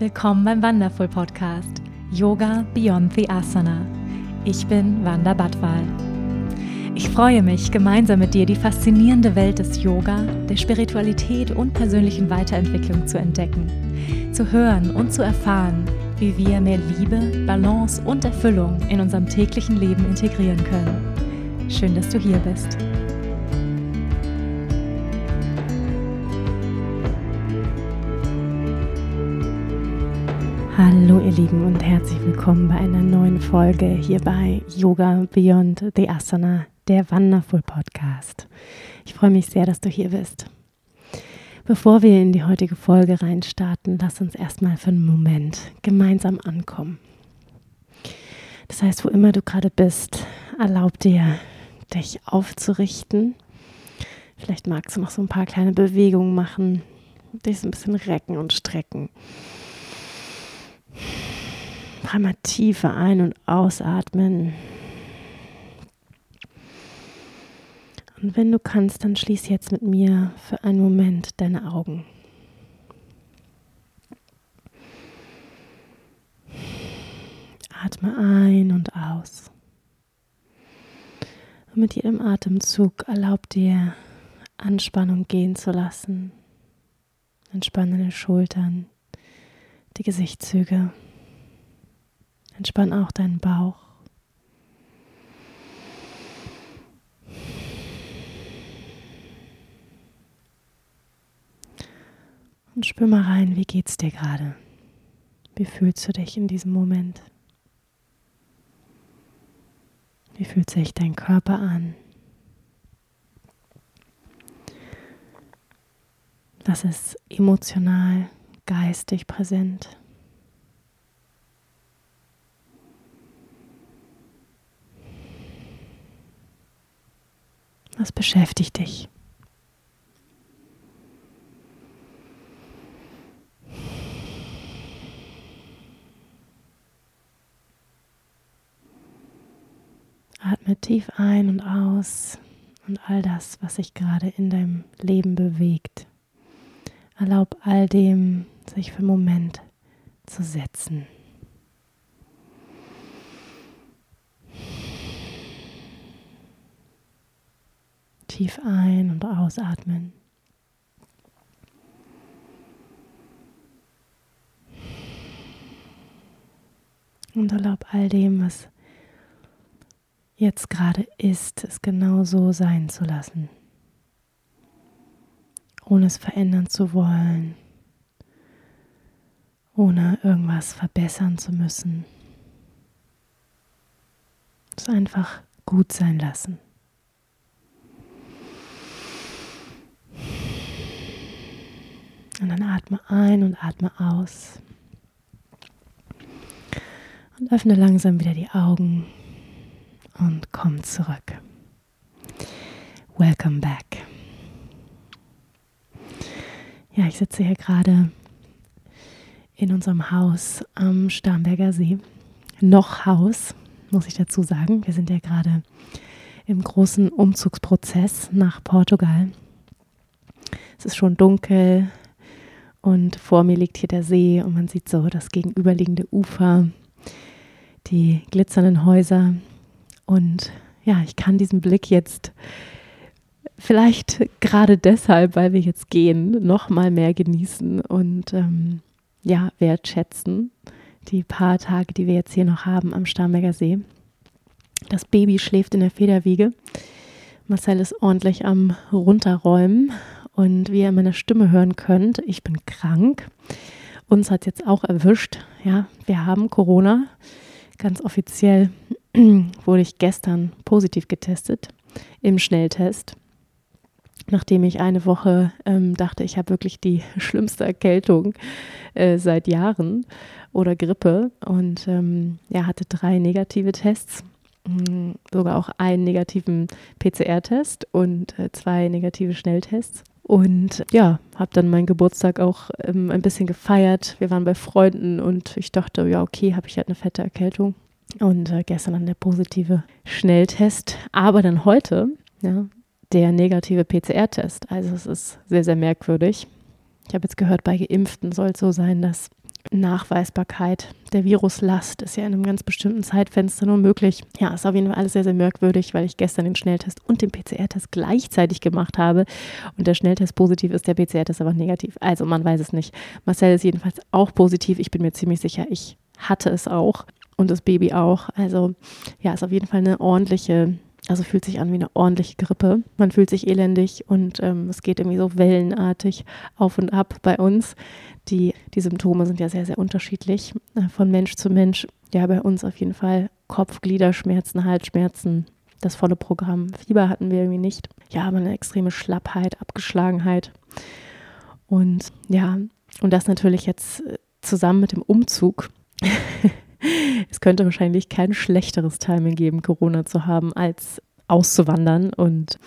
Willkommen beim Wonderful Podcast Yoga Beyond the Asana. Ich bin Wanda Badwal. Ich freue mich, gemeinsam mit dir die faszinierende Welt des Yoga, der Spiritualität und persönlichen Weiterentwicklung zu entdecken, zu hören und zu erfahren, wie wir mehr Liebe, Balance und Erfüllung in unserem täglichen Leben integrieren können. Schön, dass du hier bist. Hallo ihr Lieben und herzlich willkommen bei einer neuen Folge hier bei Yoga Beyond the Asana, der Wonderful Podcast. Ich freue mich sehr, dass du hier bist. Bevor wir in die heutige Folge reinstarten, lass uns erstmal für einen Moment gemeinsam ankommen. Das heißt, wo immer du gerade bist, erlaub dir, dich aufzurichten. Vielleicht magst du noch so ein paar kleine Bewegungen machen, dich so ein bisschen recken und strecken. Dreimal tiefer ein- und ausatmen. Und wenn du kannst, dann schließ jetzt mit mir für einen Moment deine Augen. Atme ein und aus. Und mit jedem Atemzug erlaub dir, Anspannung gehen zu lassen. Entspanne deine Schultern, die Gesichtszüge. Entspann auch deinen Bauch. Und spür mal rein, wie geht's dir gerade? Wie fühlst du dich in diesem Moment? Wie fühlt sich dein Körper an? Was ist emotional, geistig präsent? Was beschäftigt dich? Atme tief ein und aus und all das, was sich gerade in deinem Leben bewegt. Erlaub all dem, sich für einen Moment zu setzen. Tief ein- und ausatmen. Und erlaub all dem, was jetzt gerade ist, es genau so sein zu lassen, ohne es verändern zu wollen, ohne irgendwas verbessern zu müssen. Es einfach gut sein lassen. Und dann atme ein und atme aus. Und öffne langsam wieder die Augen und komm zurück. Welcome back. Ja, ich sitze hier gerade in unserem Haus am Starnberger See. Noch Haus, muss ich dazu sagen. Wir sind ja gerade im großen Umzugsprozess nach Portugal. Es ist schon dunkel und vor mir liegt hier der See und man sieht so das gegenüberliegende Ufer, die glitzernden Häuser und ja, ich kann diesen Blick jetzt vielleicht gerade deshalb, weil wir jetzt gehen, noch mal mehr genießen und ähm, ja, wertschätzen. Die paar Tage, die wir jetzt hier noch haben am Starnberger See. Das Baby schläft in der Federwiege. Marcel ist ordentlich am Runterräumen. Und wie ihr in meiner Stimme hören könnt, ich bin krank. Uns hat es jetzt auch erwischt. Ja, wir haben Corona. Ganz offiziell wurde ich gestern positiv getestet im Schnelltest, nachdem ich eine Woche ähm, dachte, ich habe wirklich die schlimmste Erkältung äh, seit Jahren oder Grippe und ähm, ja, hatte drei negative Tests, mh, sogar auch einen negativen PCR-Test und äh, zwei negative Schnelltests. Und ja, habe dann meinen Geburtstag auch ähm, ein bisschen gefeiert. Wir waren bei Freunden und ich dachte, ja, okay, habe ich halt eine fette Erkältung. Und äh, gestern dann der positive Schnelltest. Aber dann heute, ja, der negative PCR-Test. Also es ist sehr, sehr merkwürdig. Ich habe jetzt gehört, bei Geimpften soll es so sein, dass Nachweisbarkeit der Viruslast ist ja in einem ganz bestimmten Zeitfenster nur möglich. Ja, ist auf jeden Fall alles sehr, sehr merkwürdig, weil ich gestern den Schnelltest und den PCR-Test gleichzeitig gemacht habe und der Schnelltest positiv ist, der PCR-Test aber negativ. Also man weiß es nicht. Marcel ist jedenfalls auch positiv. Ich bin mir ziemlich sicher, ich hatte es auch und das Baby auch. Also ja, ist auf jeden Fall eine ordentliche also fühlt sich an wie eine ordentliche Grippe. Man fühlt sich elendig und ähm, es geht irgendwie so wellenartig auf und ab bei uns. Die, die Symptome sind ja sehr, sehr unterschiedlich äh, von Mensch zu Mensch. Ja, bei uns auf jeden Fall Kopf, Gliederschmerzen, Halsschmerzen, das volle Programm. Fieber hatten wir irgendwie nicht. Ja, aber eine extreme Schlappheit, Abgeschlagenheit. Und ja, und das natürlich jetzt äh, zusammen mit dem Umzug. es könnte wahrscheinlich kein schlechteres Timing geben, Corona zu haben, als auszuwandern. Und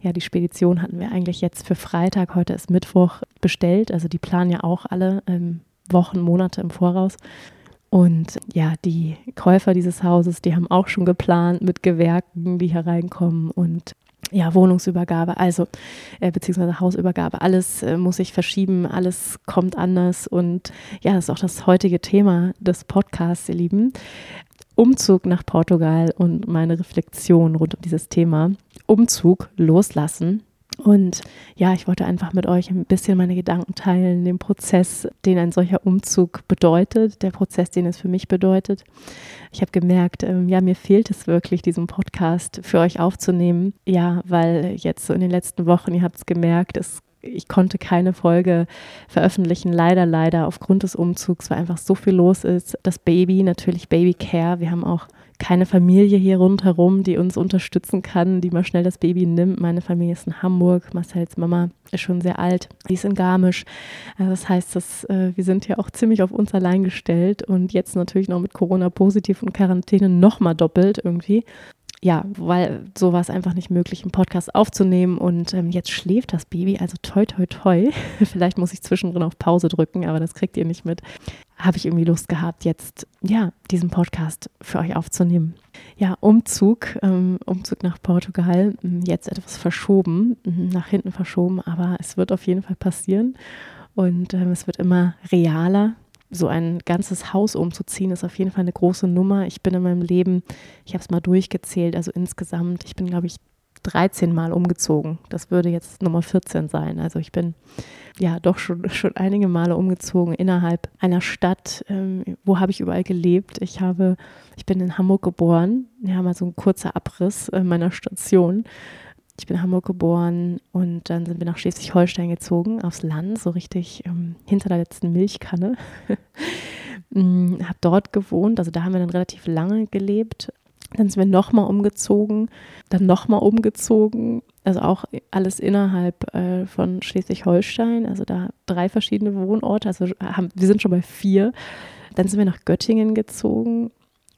ja, die Spedition hatten wir eigentlich jetzt für Freitag, heute ist Mittwoch, bestellt. Also die planen ja auch alle ähm, Wochen, Monate im Voraus. Und ja, die Käufer dieses Hauses, die haben auch schon geplant mit Gewerken, die hereinkommen und ja, Wohnungsübergabe, also äh, beziehungsweise Hausübergabe, alles äh, muss sich verschieben, alles kommt anders und ja, das ist auch das heutige Thema des Podcasts, ihr Lieben. Umzug nach Portugal und meine Reflexion rund um dieses Thema. Umzug loslassen. Und ja, ich wollte einfach mit euch ein bisschen meine Gedanken teilen, den Prozess, den ein solcher Umzug bedeutet, der Prozess, den es für mich bedeutet. Ich habe gemerkt, ähm, ja, mir fehlt es wirklich, diesen Podcast für euch aufzunehmen. Ja, weil jetzt so in den letzten Wochen, ihr habt es gemerkt, es ich konnte keine Folge veröffentlichen, leider, leider, aufgrund des Umzugs, weil einfach so viel los ist. Das Baby, natürlich Baby Care. Wir haben auch keine Familie hier rundherum, die uns unterstützen kann, die mal schnell das Baby nimmt. Meine Familie ist in Hamburg, Marcells Mama ist schon sehr alt, die ist in Garmisch. Also das heißt, dass, äh, wir sind ja auch ziemlich auf uns allein gestellt und jetzt natürlich noch mit Corona positiv und Quarantäne nochmal doppelt irgendwie ja, weil so war es einfach nicht möglich, einen Podcast aufzunehmen. Und ähm, jetzt schläft das Baby, also toi, toi, toi. Vielleicht muss ich zwischendrin auf Pause drücken, aber das kriegt ihr nicht mit. Habe ich irgendwie Lust gehabt, jetzt ja, diesen Podcast für euch aufzunehmen. Ja, Umzug, ähm, Umzug nach Portugal, hm, jetzt etwas verschoben, hm, nach hinten verschoben, aber es wird auf jeden Fall passieren. Und ähm, es wird immer realer, so ein ganzes Haus umzuziehen, ist auf jeden Fall eine große Nummer. Ich bin in meinem Leben, ich habe es mal durchgezählt, also insgesamt, ich bin, glaube ich, 13 Mal umgezogen. Das würde jetzt Nummer 14 sein. Also ich bin ja doch schon, schon einige Male umgezogen innerhalb einer Stadt. Ähm, wo habe ich überall gelebt? Ich habe, ich bin in Hamburg geboren. Ja, mal so ein kurzer Abriss äh, meiner Station. Ich bin in Hamburg geboren und dann sind wir nach Schleswig-Holstein gezogen, aufs Land, so richtig ähm, hinter der letzten Milchkanne. mm, habe dort gewohnt, also da haben wir dann relativ lange gelebt. Dann sind wir nochmal umgezogen, dann nochmal umgezogen, also auch alles innerhalb äh, von Schleswig-Holstein, also da drei verschiedene Wohnorte, also haben, wir sind schon bei vier. Dann sind wir nach Göttingen gezogen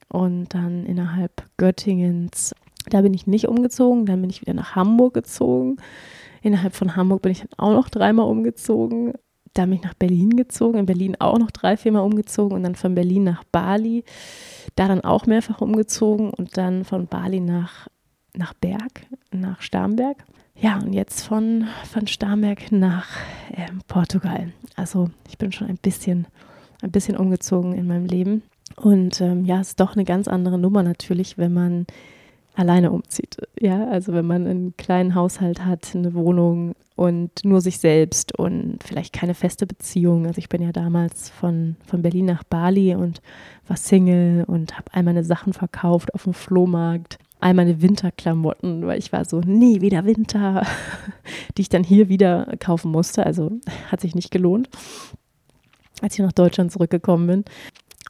und dann innerhalb Göttingens da bin ich nicht umgezogen, dann bin ich wieder nach Hamburg gezogen. Innerhalb von Hamburg bin ich dann auch noch dreimal umgezogen. Da bin ich nach Berlin gezogen, in Berlin auch noch drei, viermal umgezogen und dann von Berlin nach Bali, da dann auch mehrfach umgezogen und dann von Bali nach, nach Berg, nach Starnberg. Ja, und jetzt von, von Starnberg nach äh, Portugal. Also ich bin schon ein bisschen, ein bisschen umgezogen in meinem Leben. Und ähm, ja, es ist doch eine ganz andere Nummer natürlich, wenn man alleine umzieht. Ja, also wenn man einen kleinen Haushalt hat, eine Wohnung und nur sich selbst und vielleicht keine feste Beziehung. Also ich bin ja damals von, von Berlin nach Bali und war Single und habe all meine Sachen verkauft auf dem Flohmarkt. All meine Winterklamotten, weil ich war so, nie wieder Winter, die ich dann hier wieder kaufen musste. Also hat sich nicht gelohnt als ich nach Deutschland zurückgekommen bin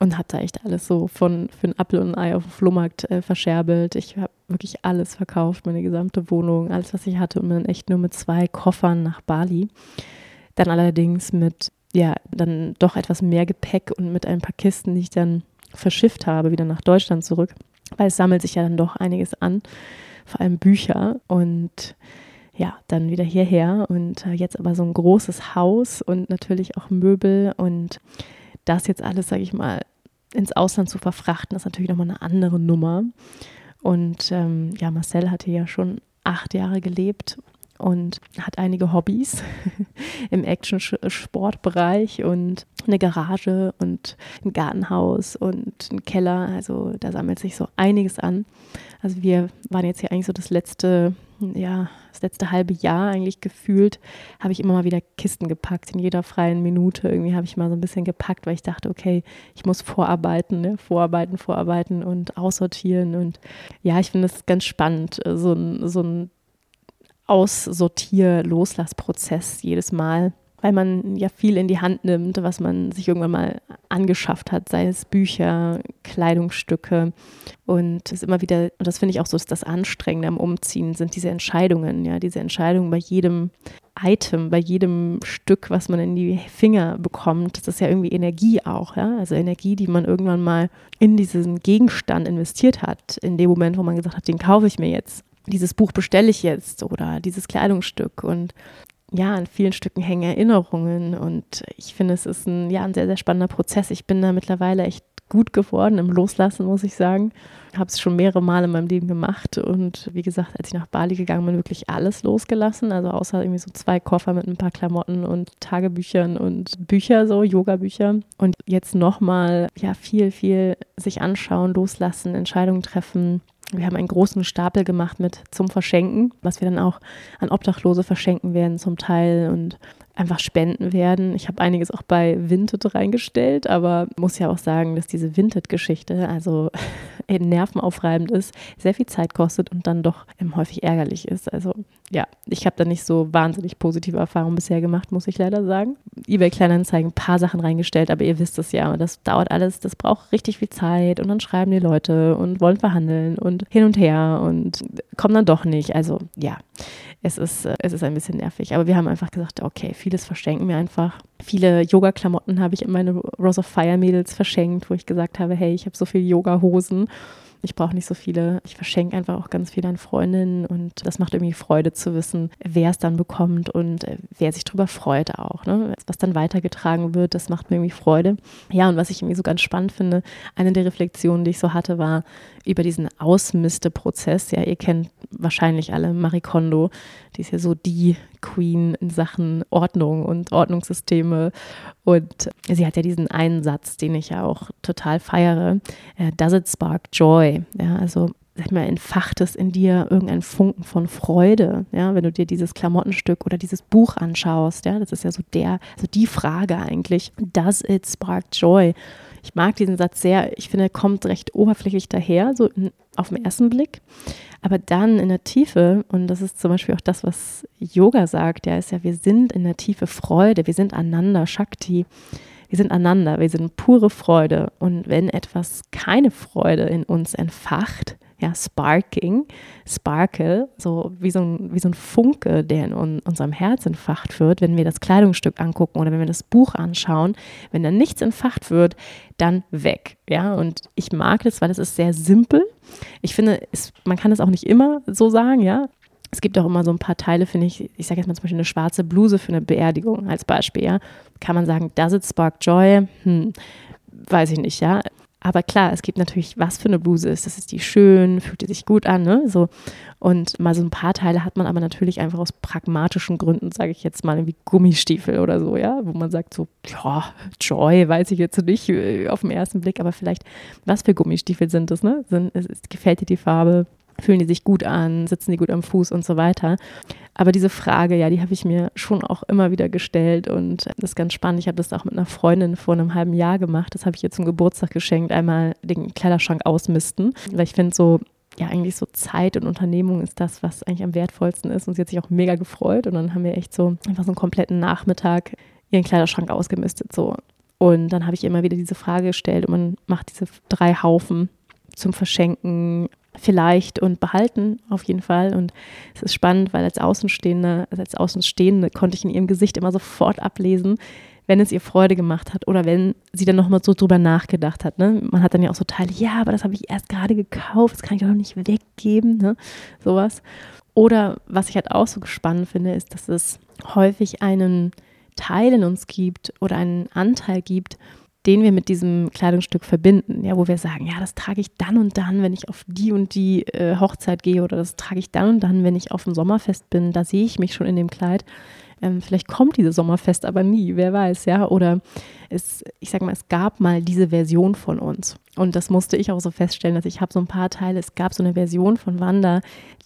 und habe da echt alles so von für einen Apfel und ein Ei auf dem Flohmarkt äh, verscherbelt. Ich habe wirklich alles verkauft, meine gesamte Wohnung, alles, was ich hatte und dann echt nur mit zwei Koffern nach Bali. Dann allerdings mit, ja, dann doch etwas mehr Gepäck und mit ein paar Kisten, die ich dann verschifft habe, wieder nach Deutschland zurück, weil es sammelt sich ja dann doch einiges an, vor allem Bücher und ja, dann wieder hierher und äh, jetzt aber so ein großes Haus und natürlich auch Möbel und das jetzt alles, sage ich mal, ins Ausland zu verfrachten, ist natürlich nochmal eine andere Nummer. Und ähm, ja, Marcel hatte ja schon acht Jahre gelebt und hat einige Hobbys im Action-Sportbereich und eine Garage und ein Gartenhaus und ein Keller. Also da sammelt sich so einiges an. Also wir waren jetzt hier eigentlich so das letzte, ja, das letzte halbe Jahr eigentlich gefühlt, habe ich immer mal wieder Kisten gepackt. In jeder freien Minute irgendwie habe ich mal so ein bisschen gepackt, weil ich dachte, okay, ich muss vorarbeiten, ne? vorarbeiten, vorarbeiten und aussortieren. Und ja, ich finde es ganz spannend, so ein, so ein Aussortier-Loslassprozess jedes Mal weil man ja viel in die Hand nimmt, was man sich irgendwann mal angeschafft hat, sei es Bücher, Kleidungsstücke. Und es ist immer wieder, und das finde ich auch so, ist das Anstrengende am Umziehen, sind diese Entscheidungen, ja, diese Entscheidungen bei jedem Item, bei jedem Stück, was man in die Finger bekommt. Das ist ja irgendwie Energie auch, ja. Also Energie, die man irgendwann mal in diesen Gegenstand investiert hat, in dem Moment, wo man gesagt hat, den kaufe ich mir jetzt dieses Buch bestelle ich jetzt oder dieses Kleidungsstück. Und ja, an vielen Stücken hängen Erinnerungen und ich finde, es ist ein, ja, ein sehr, sehr spannender Prozess. Ich bin da mittlerweile echt gut geworden im Loslassen, muss ich sagen. Habe es schon mehrere Male in meinem Leben gemacht und wie gesagt, als ich nach Bali gegangen bin, wirklich alles losgelassen. Also außer irgendwie so zwei Koffer mit ein paar Klamotten und Tagebüchern und Bücher, so Yoga-Bücher. Und jetzt nochmal, ja, viel, viel sich anschauen, loslassen, Entscheidungen treffen wir haben einen großen Stapel gemacht mit zum Verschenken, was wir dann auch an Obdachlose verschenken werden zum Teil und einfach spenden werden. Ich habe einiges auch bei Vinted reingestellt, aber muss ja auch sagen, dass diese Vinted-Geschichte also nervenaufreibend ist, sehr viel Zeit kostet und dann doch häufig ärgerlich ist. Also ja, ich habe da nicht so wahnsinnig positive Erfahrungen bisher gemacht, muss ich leider sagen. eBay Kleinanzeigen ein paar Sachen reingestellt, aber ihr wisst es ja, das dauert alles, das braucht richtig viel Zeit und dann schreiben die Leute und wollen verhandeln und hin und her und kommen dann doch nicht. Also ja, es ist, es ist ein bisschen nervig. Aber wir haben einfach gesagt, okay, vieles verschenken wir einfach. Viele Yoga-Klamotten habe ich in meine Rose of Fire Mädels verschenkt, wo ich gesagt habe, hey, ich habe so viele Yoga-Hosen ich brauche nicht so viele. Ich verschenke einfach auch ganz viel an Freundinnen und das macht irgendwie Freude zu wissen, wer es dann bekommt und äh, wer sich darüber freut auch. Ne? Was dann weitergetragen wird, das macht mir irgendwie Freude. Ja, und was ich irgendwie so ganz spannend finde, eine der Reflexionen, die ich so hatte, war über diesen Ausmisteprozess. Ja, ihr kennt wahrscheinlich alle Marie Kondo, die ist ja so die Queen in Sachen Ordnung und Ordnungssysteme. Und sie hat ja diesen einen Satz, den ich ja auch total feiere. Äh, Does it spark joy? Ja, also sag mal, entfacht es in dir irgendeinen Funken von Freude, ja, wenn du dir dieses Klamottenstück oder dieses Buch anschaust, ja, das ist ja so der, so die Frage eigentlich, does it spark joy? Ich mag diesen Satz sehr, ich finde, er kommt recht oberflächlich daher, so in, auf den ersten Blick, aber dann in der Tiefe, und das ist zum Beispiel auch das, was Yoga sagt, ja, ist ja, wir sind in der Tiefe Freude, wir sind einander, Shakti, wir sind einander, wir sind pure Freude. Und wenn etwas keine Freude in uns entfacht, ja, Sparking, Sparkle, so wie so ein, wie so ein Funke, der in un, unserem Herz entfacht wird, wenn wir das Kleidungsstück angucken oder wenn wir das Buch anschauen. Wenn da nichts entfacht wird, dann weg. Ja, und ich mag das, weil es ist sehr simpel. Ich finde, es, man kann es auch nicht immer so sagen, ja. Es gibt auch immer so ein paar Teile, finde ich, ich sage jetzt mal zum Beispiel eine schwarze Bluse für eine Beerdigung als Beispiel, ja. Kann man sagen, does it spark joy? Hm, weiß ich nicht, ja. Aber klar, es gibt natürlich, was für eine Bluse ist. Das ist die schön, fühlt die sich gut an, ne? So. Und mal so ein paar Teile hat man aber natürlich einfach aus pragmatischen Gründen, sage ich jetzt mal, wie Gummistiefel oder so, ja, wo man sagt so, ja, Joy, weiß ich jetzt nicht äh, auf den ersten Blick, aber vielleicht, was für Gummistiefel sind das, ne? Sind, es gefällt dir die Farbe? Fühlen die sich gut an, sitzen die gut am Fuß und so weiter. Aber diese Frage, ja, die habe ich mir schon auch immer wieder gestellt und das ist ganz spannend. Ich habe das auch mit einer Freundin vor einem halben Jahr gemacht. Das habe ich ihr zum Geburtstag geschenkt, einmal den Kleiderschrank ausmisten, weil ich finde so, ja, eigentlich so Zeit und Unternehmung ist das, was eigentlich am wertvollsten ist. Und sie hat sich auch mega gefreut und dann haben wir echt so einfach so einen kompletten Nachmittag ihren Kleiderschrank ausgemistet so. Und dann habe ich immer wieder diese Frage gestellt und man macht diese drei Haufen zum Verschenken, vielleicht und behalten auf jeden Fall. Und es ist spannend, weil als Außenstehende, also als Außenstehende konnte ich in ihrem Gesicht immer sofort ablesen, wenn es ihr Freude gemacht hat oder wenn sie dann nochmal so drüber nachgedacht hat. Ne? Man hat dann ja auch so Teile, ja, aber das habe ich erst gerade gekauft, das kann ich doch nicht weggeben, ne? sowas. Oder was ich halt auch so spannend finde, ist, dass es häufig einen Teil in uns gibt oder einen Anteil gibt, den wir mit diesem Kleidungsstück verbinden, ja, wo wir sagen, ja, das trage ich dann und dann, wenn ich auf die und die äh, Hochzeit gehe oder das trage ich dann und dann, wenn ich auf dem Sommerfest bin, da sehe ich mich schon in dem Kleid. Ähm, vielleicht kommt dieses Sommerfest aber nie, wer weiß, ja. Oder es, ich sage mal, es gab mal diese Version von uns. Und das musste ich auch so feststellen, dass ich habe so ein paar Teile, es gab so eine Version von Wanda,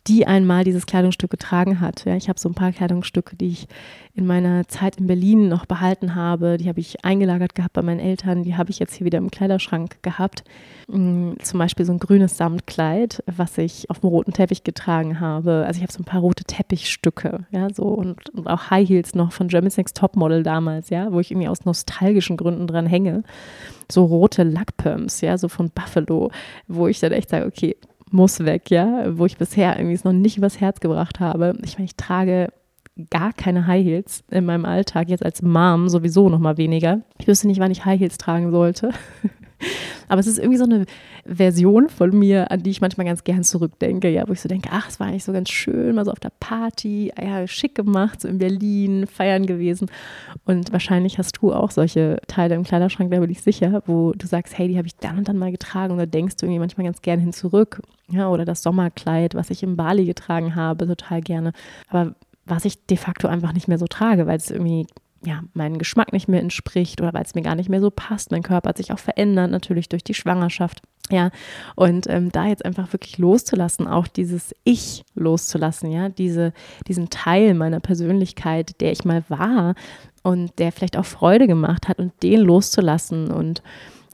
die einmal dieses Kleidungsstück getragen hat. Ja, ich habe so ein paar Kleidungsstücke, die ich in meiner Zeit in Berlin noch behalten habe. Die habe ich eingelagert gehabt bei meinen Eltern. Die habe ich jetzt hier wieder im Kleiderschrank gehabt. Mm, zum Beispiel so ein grünes Samtkleid, was ich auf dem roten Teppich getragen habe. Also ich habe so ein paar rote Teppichstücke, ja, so und, und auch High Heels noch von Germany's Next Topmodel damals, ja, wo ich irgendwie aus nostalgischen Gründen dran hänge. So rote Lackpumps, ja, so von Buffalo, wo ich dann echt sage, okay, muss weg, ja, wo ich bisher irgendwie es noch nicht übers Herz gebracht habe. Ich meine, ich trage gar keine High Heels in meinem Alltag, jetzt als Mom sowieso noch mal weniger. Ich wüsste nicht, wann ich High Heels tragen sollte. Aber es ist irgendwie so eine Version von mir, an die ich manchmal ganz gern zurückdenke, ja, wo ich so denke, ach, es war eigentlich so ganz schön, mal so auf der Party, ja, schick gemacht, so in Berlin, feiern gewesen. Und wahrscheinlich hast du auch solche Teile im Kleiderschrank, da bin ich sicher, wo du sagst, hey, die habe ich dann und dann mal getragen und da denkst du irgendwie manchmal ganz gern hin zurück. Ja, oder das Sommerkleid, was ich in Bali getragen habe, total gerne. Aber was ich de facto einfach nicht mehr so trage, weil es irgendwie ja, meinen Geschmack nicht mehr entspricht oder weil es mir gar nicht mehr so passt. Mein Körper hat sich auch verändert, natürlich durch die Schwangerschaft. Ja, und ähm, da jetzt einfach wirklich loszulassen, auch dieses Ich loszulassen, ja, diese, diesen Teil meiner Persönlichkeit, der ich mal war und der vielleicht auch Freude gemacht hat und den loszulassen und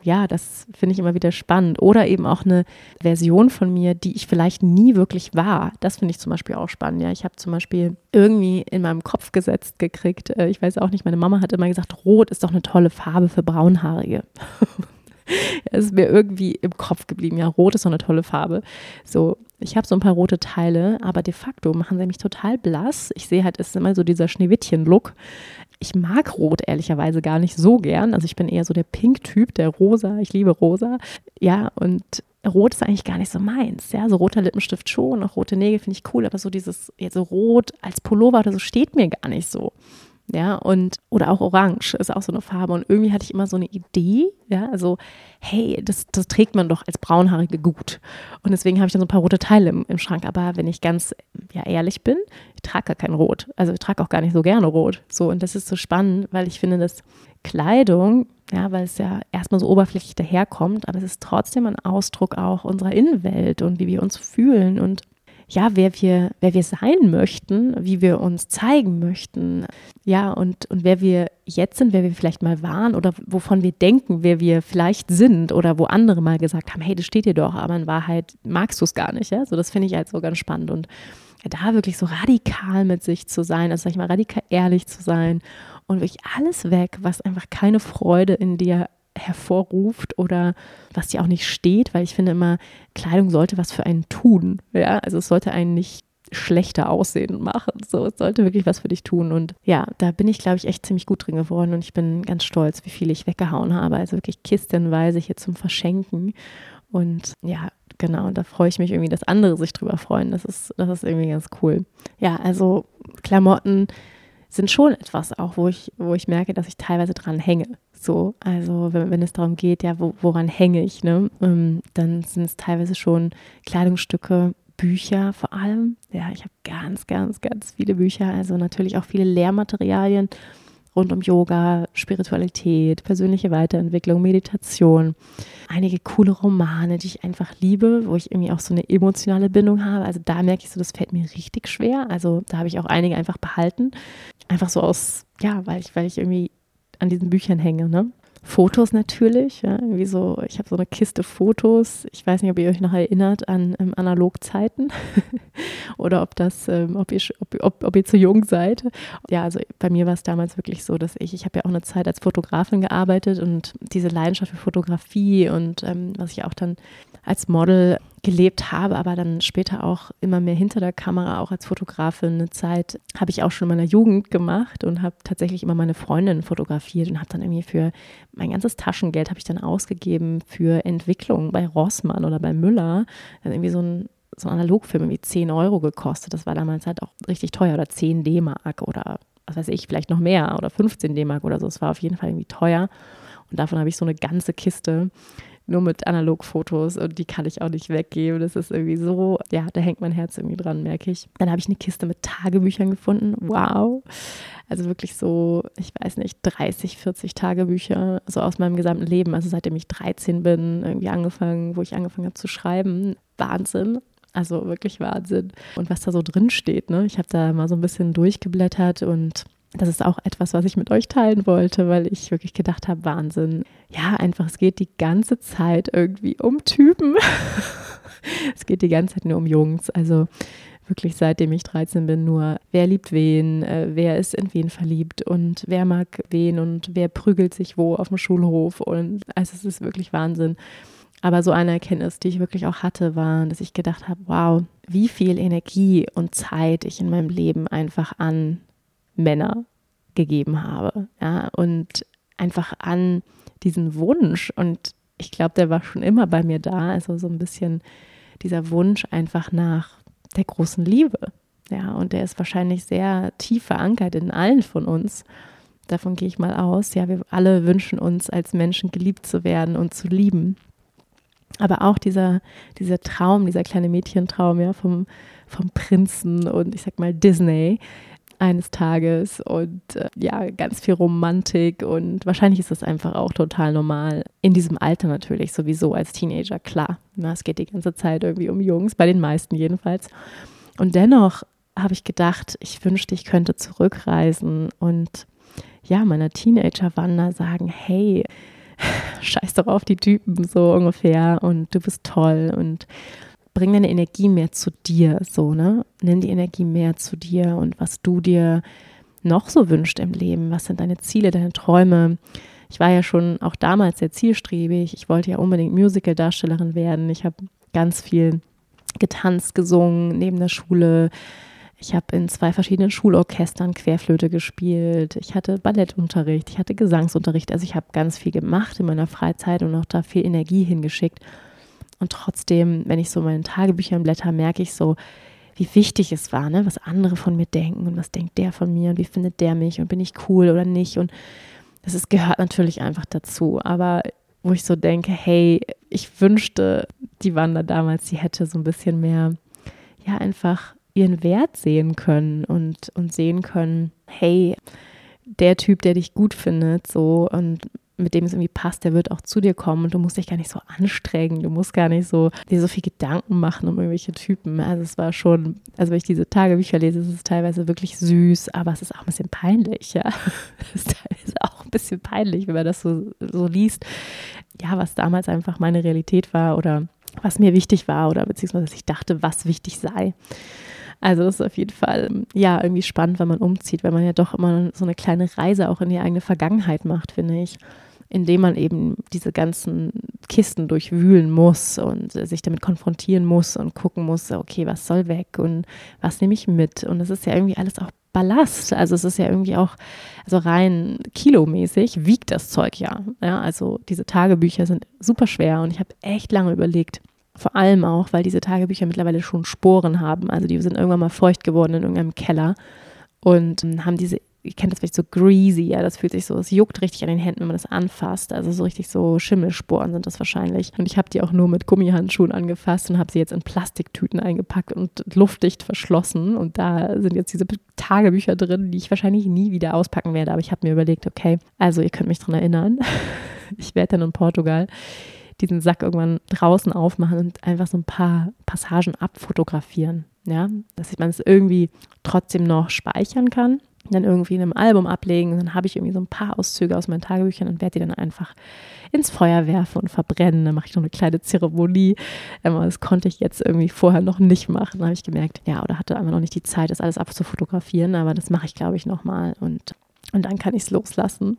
ja, das finde ich immer wieder spannend. Oder eben auch eine Version von mir, die ich vielleicht nie wirklich war. Das finde ich zum Beispiel auch spannend. Ja, ich habe zum Beispiel irgendwie in meinem Kopf gesetzt gekriegt. Äh, ich weiß auch nicht, meine Mama hat immer gesagt, Rot ist doch eine tolle Farbe für Braunhaarige. Es ist mir irgendwie im Kopf geblieben. Ja, Rot ist doch eine tolle Farbe. So, ich habe so ein paar rote Teile, aber de facto machen sie mich total blass. Ich sehe halt, es ist immer so dieser Schneewittchen-Look. Ich mag Rot ehrlicherweise gar nicht so gern. Also ich bin eher so der Pink-Typ, der Rosa. Ich liebe Rosa. Ja, und Rot ist eigentlich gar nicht so meins. Ja, so roter Lippenstift schon, auch rote Nägel finde ich cool, aber so dieses, jetzt so rot als Pullover oder so steht mir gar nicht so. Ja, und, oder auch Orange ist auch so eine Farbe. Und irgendwie hatte ich immer so eine Idee, ja, also, hey, das, das trägt man doch als Braunhaarige gut. Und deswegen habe ich dann so ein paar rote Teile im, im Schrank. Aber wenn ich ganz ja, ehrlich bin, ich trage gar kein Rot. Also, ich trage auch gar nicht so gerne Rot. So, und das ist so spannend, weil ich finde, dass Kleidung, ja, weil es ja erstmal so oberflächlich daherkommt, aber es ist trotzdem ein Ausdruck auch unserer Innenwelt und wie wir uns fühlen und ja, wer wir, wer wir sein möchten, wie wir uns zeigen möchten, ja, und, und wer wir jetzt sind, wer wir vielleicht mal waren oder wovon wir denken, wer wir vielleicht sind oder wo andere mal gesagt haben, hey, das steht dir doch, aber in Wahrheit magst du es gar nicht, ja, so das finde ich halt so ganz spannend. Und da wirklich so radikal mit sich zu sein, also sag ich mal, radikal ehrlich zu sein und wirklich alles weg, was einfach keine Freude in dir hervorruft oder was dir auch nicht steht, weil ich finde immer, Kleidung sollte was für einen tun. Ja, also es sollte einen nicht schlechter aussehen machen. So, es sollte wirklich was für dich tun. Und ja, da bin ich, glaube ich, echt ziemlich gut drin geworden und ich bin ganz stolz, wie viel ich weggehauen habe. Also wirklich kistenweise hier zum Verschenken. Und ja, genau, und da freue ich mich irgendwie, dass andere sich drüber freuen. Das ist, das ist irgendwie ganz cool. Ja, also Klamotten sind schon etwas auch, wo ich, wo ich merke, dass ich teilweise dran hänge. So, also wenn, wenn es darum geht, ja, wo, woran hänge ich, ne? Ähm, dann sind es teilweise schon Kleidungsstücke, Bücher vor allem. Ja, ich habe ganz, ganz, ganz viele Bücher, also natürlich auch viele Lehrmaterialien rund um Yoga, Spiritualität, persönliche Weiterentwicklung, Meditation. Einige coole Romane, die ich einfach liebe, wo ich irgendwie auch so eine emotionale Bindung habe. Also da merke ich so, das fällt mir richtig schwer. Also da habe ich auch einige einfach behalten. Einfach so aus, ja, weil ich, weil ich irgendwie an diesen Büchern hänge. Ne? Fotos natürlich, ja, irgendwie so, ich habe so eine Kiste Fotos. Ich weiß nicht, ob ihr euch noch erinnert an ähm, Analogzeiten oder ob das, ähm, ob, ihr, ob, ob, ob, ihr zu jung seid. Ja, also bei mir war es damals wirklich so, dass ich, ich habe ja auch eine Zeit als Fotografin gearbeitet und diese Leidenschaft für Fotografie und ähm, was ich auch dann als Model gelebt habe, aber dann später auch immer mehr hinter der Kamera, auch als Fotografin. Eine Zeit habe ich auch schon in meiner Jugend gemacht und habe tatsächlich immer meine Freundinnen fotografiert und habe dann irgendwie für mein ganzes Taschengeld habe ich dann ausgegeben für Entwicklung bei Rossmann oder bei Müller. Dann irgendwie so ein so ein Analogfilm irgendwie 10 Euro gekostet. Das war damals halt auch richtig teuer oder 10 D-Mark oder was weiß ich, vielleicht noch mehr oder 15 D-Mark oder so. Es war auf jeden Fall irgendwie teuer. Und davon habe ich so eine ganze Kiste nur mit Analogfotos und die kann ich auch nicht weggeben. Das ist irgendwie so, ja, da hängt mein Herz irgendwie dran, merke ich. Dann habe ich eine Kiste mit Tagebüchern gefunden. Wow. Also wirklich so, ich weiß nicht, 30, 40 Tagebücher, so aus meinem gesamten Leben. Also seitdem ich 13 bin, irgendwie angefangen, wo ich angefangen habe zu schreiben. Wahnsinn. Also wirklich Wahnsinn. Und was da so drin steht, ne? Ich habe da mal so ein bisschen durchgeblättert und das ist auch etwas, was ich mit euch teilen wollte, weil ich wirklich gedacht habe, Wahnsinn. Ja, einfach, es geht die ganze Zeit irgendwie um Typen. es geht die ganze Zeit nur um Jungs. Also wirklich seitdem ich 13 bin, nur wer liebt wen, äh, wer ist in wen verliebt und wer mag wen und wer prügelt sich wo auf dem Schulhof. Und also es ist wirklich Wahnsinn. Aber so eine Erkenntnis, die ich wirklich auch hatte, war, dass ich gedacht habe, wow, wie viel Energie und Zeit ich in meinem Leben einfach an Männer gegeben habe. Ja, und einfach an diesen Wunsch. Und ich glaube, der war schon immer bei mir da. Also so ein bisschen dieser Wunsch einfach nach der großen Liebe. Ja, und der ist wahrscheinlich sehr tief verankert in allen von uns. Davon gehe ich mal aus. Ja, wir alle wünschen uns, als Menschen geliebt zu werden und zu lieben. Aber auch dieser, dieser Traum, dieser kleine Mädchentraum, ja, vom, vom Prinzen und ich sag mal Disney, eines Tages und äh, ja, ganz viel Romantik und wahrscheinlich ist das einfach auch total normal. In diesem Alter natürlich sowieso als Teenager, klar. Na, es geht die ganze Zeit irgendwie um Jungs, bei den meisten jedenfalls. Und dennoch habe ich gedacht, ich wünschte, ich könnte zurückreisen und ja, meiner Teenager-Wander sagen, hey, scheiß doch auf die Typen so ungefähr und du bist toll und bring deine Energie mehr zu dir, so, ne? Nimm die Energie mehr zu dir und was du dir noch so wünscht im Leben. Was sind deine Ziele, deine Träume? Ich war ja schon auch damals sehr zielstrebig. Ich wollte ja unbedingt Musical-Darstellerin werden. Ich habe ganz viel getanzt, gesungen neben der Schule. Ich habe in zwei verschiedenen Schulorchestern Querflöte gespielt. Ich hatte Ballettunterricht, ich hatte Gesangsunterricht. Also ich habe ganz viel gemacht in meiner Freizeit und auch da viel Energie hingeschickt. Und trotzdem, wenn ich so meinen Tagebüchern blätter, merke ich so, wie wichtig es war, ne? was andere von mir denken und was denkt der von mir und wie findet der mich und bin ich cool oder nicht. Und das ist, gehört natürlich einfach dazu. Aber wo ich so denke, hey, ich wünschte, die Wanda damals, die hätte so ein bisschen mehr, ja, einfach ihren Wert sehen können und, und sehen können, hey, der Typ, der dich gut findet, so und mit dem es irgendwie passt, der wird auch zu dir kommen und du musst dich gar nicht so anstrengen, du musst gar nicht so dir so viel Gedanken machen um irgendwelche Typen. Also es war schon, also wenn ich diese Tagebücher lese, ist es teilweise wirklich süß, aber es ist auch ein bisschen peinlich, ja. Es ist teilweise auch ein bisschen peinlich, wenn man das so, so liest. Ja, was damals einfach meine Realität war oder was mir wichtig war oder beziehungsweise ich dachte, was wichtig sei. Also das ist auf jeden Fall ja irgendwie spannend, wenn man umzieht, weil man ja doch immer so eine kleine Reise auch in die eigene Vergangenheit macht, finde ich indem man eben diese ganzen Kisten durchwühlen muss und sich damit konfrontieren muss und gucken muss, okay, was soll weg und was nehme ich mit? Und es ist ja irgendwie alles auch Ballast. Also es ist ja irgendwie auch, also rein kilomäßig wiegt das Zeug ja. ja also diese Tagebücher sind super schwer und ich habe echt lange überlegt, vor allem auch, weil diese Tagebücher mittlerweile schon Sporen haben. Also die sind irgendwann mal feucht geworden in irgendeinem Keller und haben diese ihr kennt das vielleicht so greasy, ja, das fühlt sich so, es juckt richtig an den Händen, wenn man das anfasst. Also so richtig so Schimmelsporen sind das wahrscheinlich. Und ich habe die auch nur mit Gummihandschuhen angefasst und habe sie jetzt in Plastiktüten eingepackt und luftdicht verschlossen. Und da sind jetzt diese Tagebücher drin, die ich wahrscheinlich nie wieder auspacken werde. Aber ich habe mir überlegt, okay, also ihr könnt mich daran erinnern. ich werde dann in Portugal diesen Sack irgendwann draußen aufmachen und einfach so ein paar Passagen abfotografieren. Ja, dass man es irgendwie trotzdem noch speichern kann dann irgendwie in einem Album ablegen. dann habe ich irgendwie so ein paar Auszüge aus meinen Tagebüchern und werde die dann einfach ins Feuer werfen und verbrennen. Dann mache ich noch eine kleine Zeremonie. Aber das konnte ich jetzt irgendwie vorher noch nicht machen. Dann habe ich gemerkt, ja, oder hatte einfach noch nicht die Zeit, das alles abzufotografieren. Aber das mache ich, glaube ich, nochmal. Und und dann kann ich es loslassen.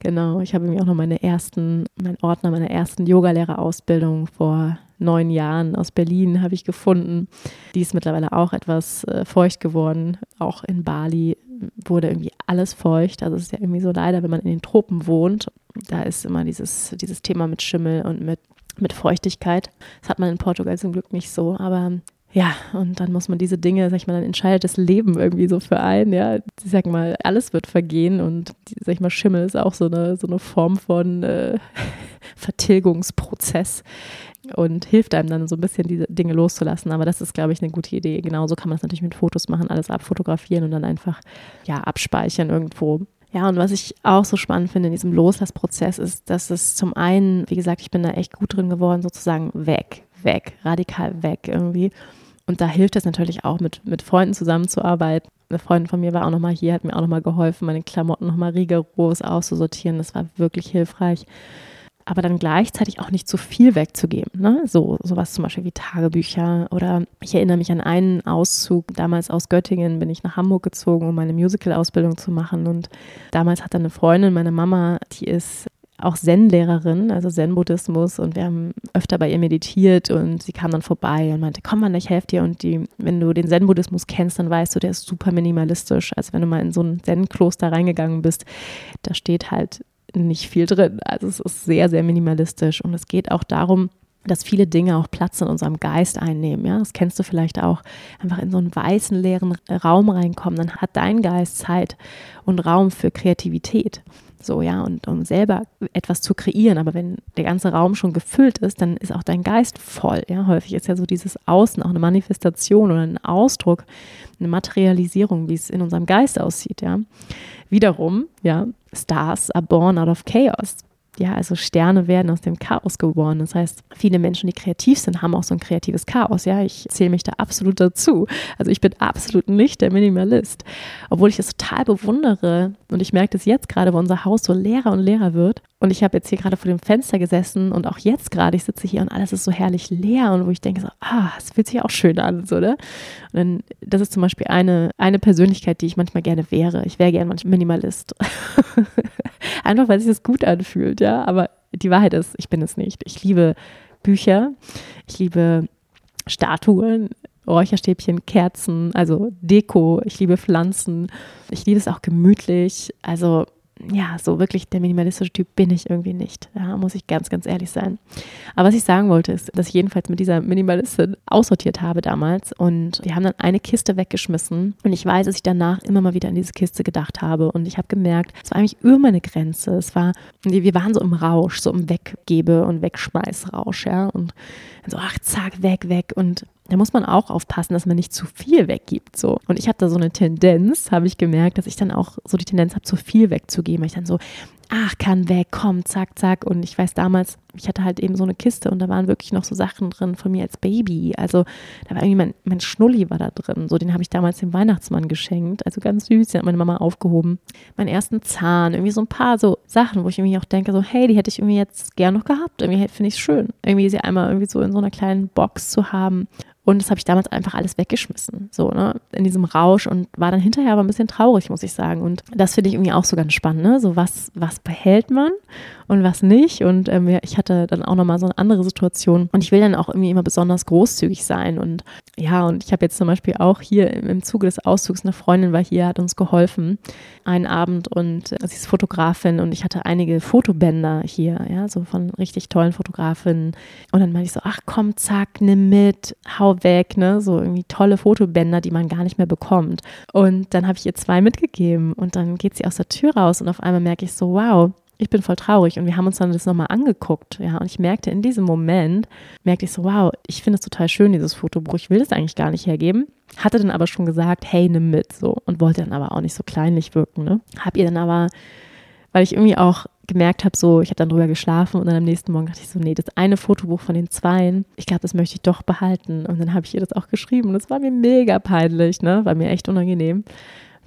Genau, ich habe mir auch noch meine ersten, mein Ordner meiner ersten Yogalehrerausbildung vor neun Jahren aus Berlin habe ich gefunden. Die ist mittlerweile auch etwas äh, feucht geworden. Auch in Bali wurde irgendwie alles feucht. Also es ist ja irgendwie so leider, wenn man in den Tropen wohnt, da ist immer dieses, dieses Thema mit Schimmel und mit, mit Feuchtigkeit. Das hat man in Portugal zum Glück nicht so. Aber Ja, und dann muss man diese Dinge, sag ich mal, dann entscheidet das Leben irgendwie so für einen, ja. Ich sag mal, alles wird vergehen und, sag ich mal, Schimmel ist auch so eine, so eine Form von äh, Vertilgungsprozess und hilft einem dann so ein bisschen diese Dinge loszulassen. Aber das ist, glaube ich, eine gute Idee. Genauso kann man das natürlich mit Fotos machen, alles abfotografieren und dann einfach, ja, abspeichern irgendwo. Ja, und was ich auch so spannend finde in diesem Loslassprozess ist, dass es zum einen, wie gesagt, ich bin da echt gut drin geworden, sozusagen weg, weg, radikal weg irgendwie. Und da hilft es natürlich auch, mit, mit Freunden zusammenzuarbeiten. Eine Freundin von mir war auch nochmal hier, hat mir auch nochmal geholfen, meine Klamotten nochmal rigoros auszusortieren. Das war wirklich hilfreich. Aber dann gleichzeitig auch nicht zu viel wegzugeben. Ne? So sowas zum Beispiel wie Tagebücher. Oder ich erinnere mich an einen Auszug. Damals aus Göttingen bin ich nach Hamburg gezogen, um meine Musical-Ausbildung zu machen. Und damals hat dann eine Freundin, meine Mama, die ist auch Zen-Lehrerin, also Zen-Buddhismus und wir haben öfter bei ihr meditiert und sie kam dann vorbei und meinte, komm mal, ich helfe dir und die, wenn du den Zen-Buddhismus kennst, dann weißt du, der ist super minimalistisch. Also wenn du mal in so ein Zen-Kloster reingegangen bist, da steht halt nicht viel drin. Also es ist sehr, sehr minimalistisch und es geht auch darum, dass viele Dinge auch Platz in unserem Geist einnehmen. Ja, das kennst du vielleicht auch. Einfach in so einen weißen, leeren Raum reinkommen, dann hat dein Geist Zeit und Raum für Kreativität. So, ja, und um selber etwas zu kreieren. Aber wenn der ganze Raum schon gefüllt ist, dann ist auch dein Geist voll. Ja, häufig ist ja so dieses Außen auch eine Manifestation oder ein Ausdruck, eine Materialisierung, wie es in unserem Geist aussieht. Ja, wiederum, ja, Stars are born out of chaos ja, also Sterne werden aus dem Chaos geboren. Das heißt, viele Menschen, die kreativ sind, haben auch so ein kreatives Chaos. Ja, ich zähle mich da absolut dazu. Also ich bin absolut nicht der Minimalist. Obwohl ich das total bewundere und ich merke das jetzt gerade, wo unser Haus so leerer und leerer wird. Und ich habe jetzt hier gerade vor dem Fenster gesessen und auch jetzt gerade, ich sitze hier und alles ist so herrlich leer und wo ich denke so, ah, es fühlt sich auch schön an, so, ne? Und dann, das ist zum Beispiel eine, eine Persönlichkeit, die ich manchmal gerne wäre. Ich wäre gerne manchmal Minimalist. Einfach, weil sich das gut anfühlt, ja. Aber die Wahrheit ist, ich bin es nicht. Ich liebe Bücher, ich liebe Statuen, Räucherstäbchen, Kerzen, also Deko, ich liebe Pflanzen, ich liebe es auch gemütlich. Also ja, so wirklich der minimalistische Typ bin ich irgendwie nicht. Ja, muss ich ganz, ganz ehrlich sein. Aber was ich sagen wollte, ist, dass ich jedenfalls mit dieser Minimalistin aussortiert habe damals und wir haben dann eine Kiste weggeschmissen und ich weiß, dass ich danach immer mal wieder an diese Kiste gedacht habe und ich habe gemerkt, es war eigentlich über meine Grenze. Es war, wir waren so im Rausch, so im Weggebe- und Wegschmeißrausch, ja, und so, ach, zack, weg, weg und da muss man auch aufpassen, dass man nicht zu viel weggibt. So. Und ich habe da so eine Tendenz, habe ich gemerkt, dass ich dann auch so die Tendenz habe, zu viel wegzugeben. Weil ich dann so, ach, kann weg, komm, zack, zack. Und ich weiß damals, ich hatte halt eben so eine Kiste und da waren wirklich noch so Sachen drin von mir als Baby. Also da war irgendwie mein, mein Schnulli war da drin. So, den habe ich damals dem Weihnachtsmann geschenkt. Also ganz süß, den hat meine Mama aufgehoben. Meinen ersten Zahn, irgendwie so ein paar so Sachen, wo ich irgendwie auch denke, so, hey, die hätte ich irgendwie jetzt gern noch gehabt. Irgendwie finde ich es schön, irgendwie sie einmal irgendwie so in so einer kleinen Box zu haben. Und das habe ich damals einfach alles weggeschmissen, so, ne, in diesem Rausch und war dann hinterher aber ein bisschen traurig, muss ich sagen. Und das finde ich irgendwie auch so ganz spannend, ne? So, was, was behält man und was nicht? Und ähm, ich hatte dann auch nochmal so eine andere Situation und ich will dann auch irgendwie immer besonders großzügig sein. Und ja, und ich habe jetzt zum Beispiel auch hier im, Zuge des Auszugs eine Freundin war hier, hat uns geholfen, einen Abend und äh, sie ist Fotografin und ich hatte einige Fotobänder hier, ja, so von richtig tollen Fotografinnen. Und dann meinte ich so, ach komm, zack, nimm mit, hau weg, ne? So irgendwie tolle Fotobänder, die man gar nicht mehr bekommt. Und dann habe ich ihr zwei mitgegeben und dann geht sie aus der Tür raus und auf einmal merke ich so, wow, ich bin voll traurig. Und wir haben uns dann das nochmal angeguckt, ja, und ich merkte in diesem Moment, merkte ich so, wow, ich finde es total schön, dieses Fotobuch, ich will das eigentlich gar nicht hergeben, hatte dann aber schon gesagt, hey, nimm mit, so, und wollte dann aber auch nicht so kleinlich wirken, ne, hab ihr dann aber, weil ich irgendwie auch gemerkt habe, so, ich habe dann drüber geschlafen und dann am nächsten Morgen dachte ich so, nee, das eine Fotobuch von den Zweien, ich glaube, das möchte ich doch behalten. Und dann habe ich ihr das auch geschrieben und es war mir mega peinlich, ne? War mir echt unangenehm,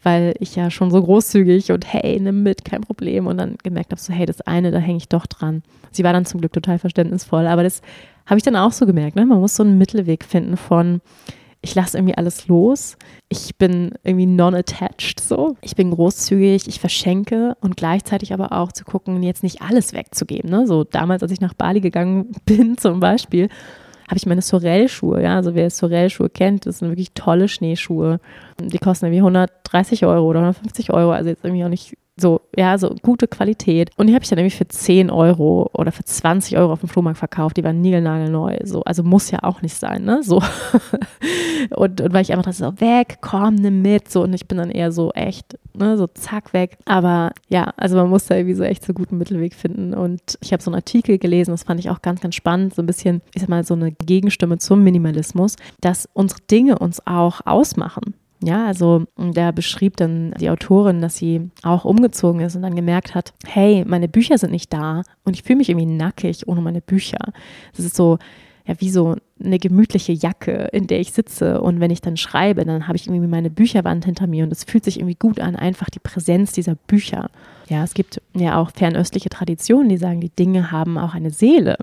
weil ich ja schon so großzügig und hey, nimm mit, kein Problem. Und dann gemerkt habe, so, hey, das eine, da hänge ich doch dran. Sie war dann zum Glück total verständnisvoll, aber das habe ich dann auch so gemerkt, ne? Man muss so einen Mittelweg finden von, ich lasse irgendwie alles los. Ich bin irgendwie non-attached so. Ich bin großzügig, ich verschenke und gleichzeitig aber auch zu gucken, jetzt nicht alles wegzugeben. Ne? So damals, als ich nach Bali gegangen bin zum Beispiel, habe ich meine Sorel-Schuhe, ja, also wer Sorel-Schuhe kennt, das sind wirklich tolle Schneeschuhe. Die kosten irgendwie 130 Euro oder 150 Euro, also jetzt irgendwie auch nicht So, ja, so gute Qualität. Und die habe ich dann irgendwie für 10 Euro oder für 20 Euro auf dem Flohmarkt verkauft. Die waren niegelnagelneu. So, also muss ja auch nicht sein, ne? So. und, und weil ich einfach dachte, so, weg, komm, nimm mit. So, und ich bin dann eher so echt, ne, so zack, weg. Aber ja, also man muss da irgendwie so echt so guten Mittelweg finden. Und ich habe so einen Artikel gelesen, das fand ich auch ganz, ganz spannend. So ein bisschen, ich sag mal, so eine Gegenstimme zum Minimalismus, dass unsere Dinge uns auch ausmachen. Ja, also da beschrieb dann die Autorin, dass sie auch umgezogen ist und dann gemerkt hat, hey, meine Bücher sind nicht da und ich fühle mich irgendwie nackig ohne meine Bücher. Das ist so, ja, wie so eine gemütliche Jacke, in der ich sitze und wenn ich dann schreibe, dann habe ich irgendwie meine Bücherwand hinter mir und es fühlt sich irgendwie gut an, einfach die Präsenz dieser Bücher. Ja, es gibt ja auch fernöstliche Traditionen, die sagen, die Dinge haben auch eine Seele.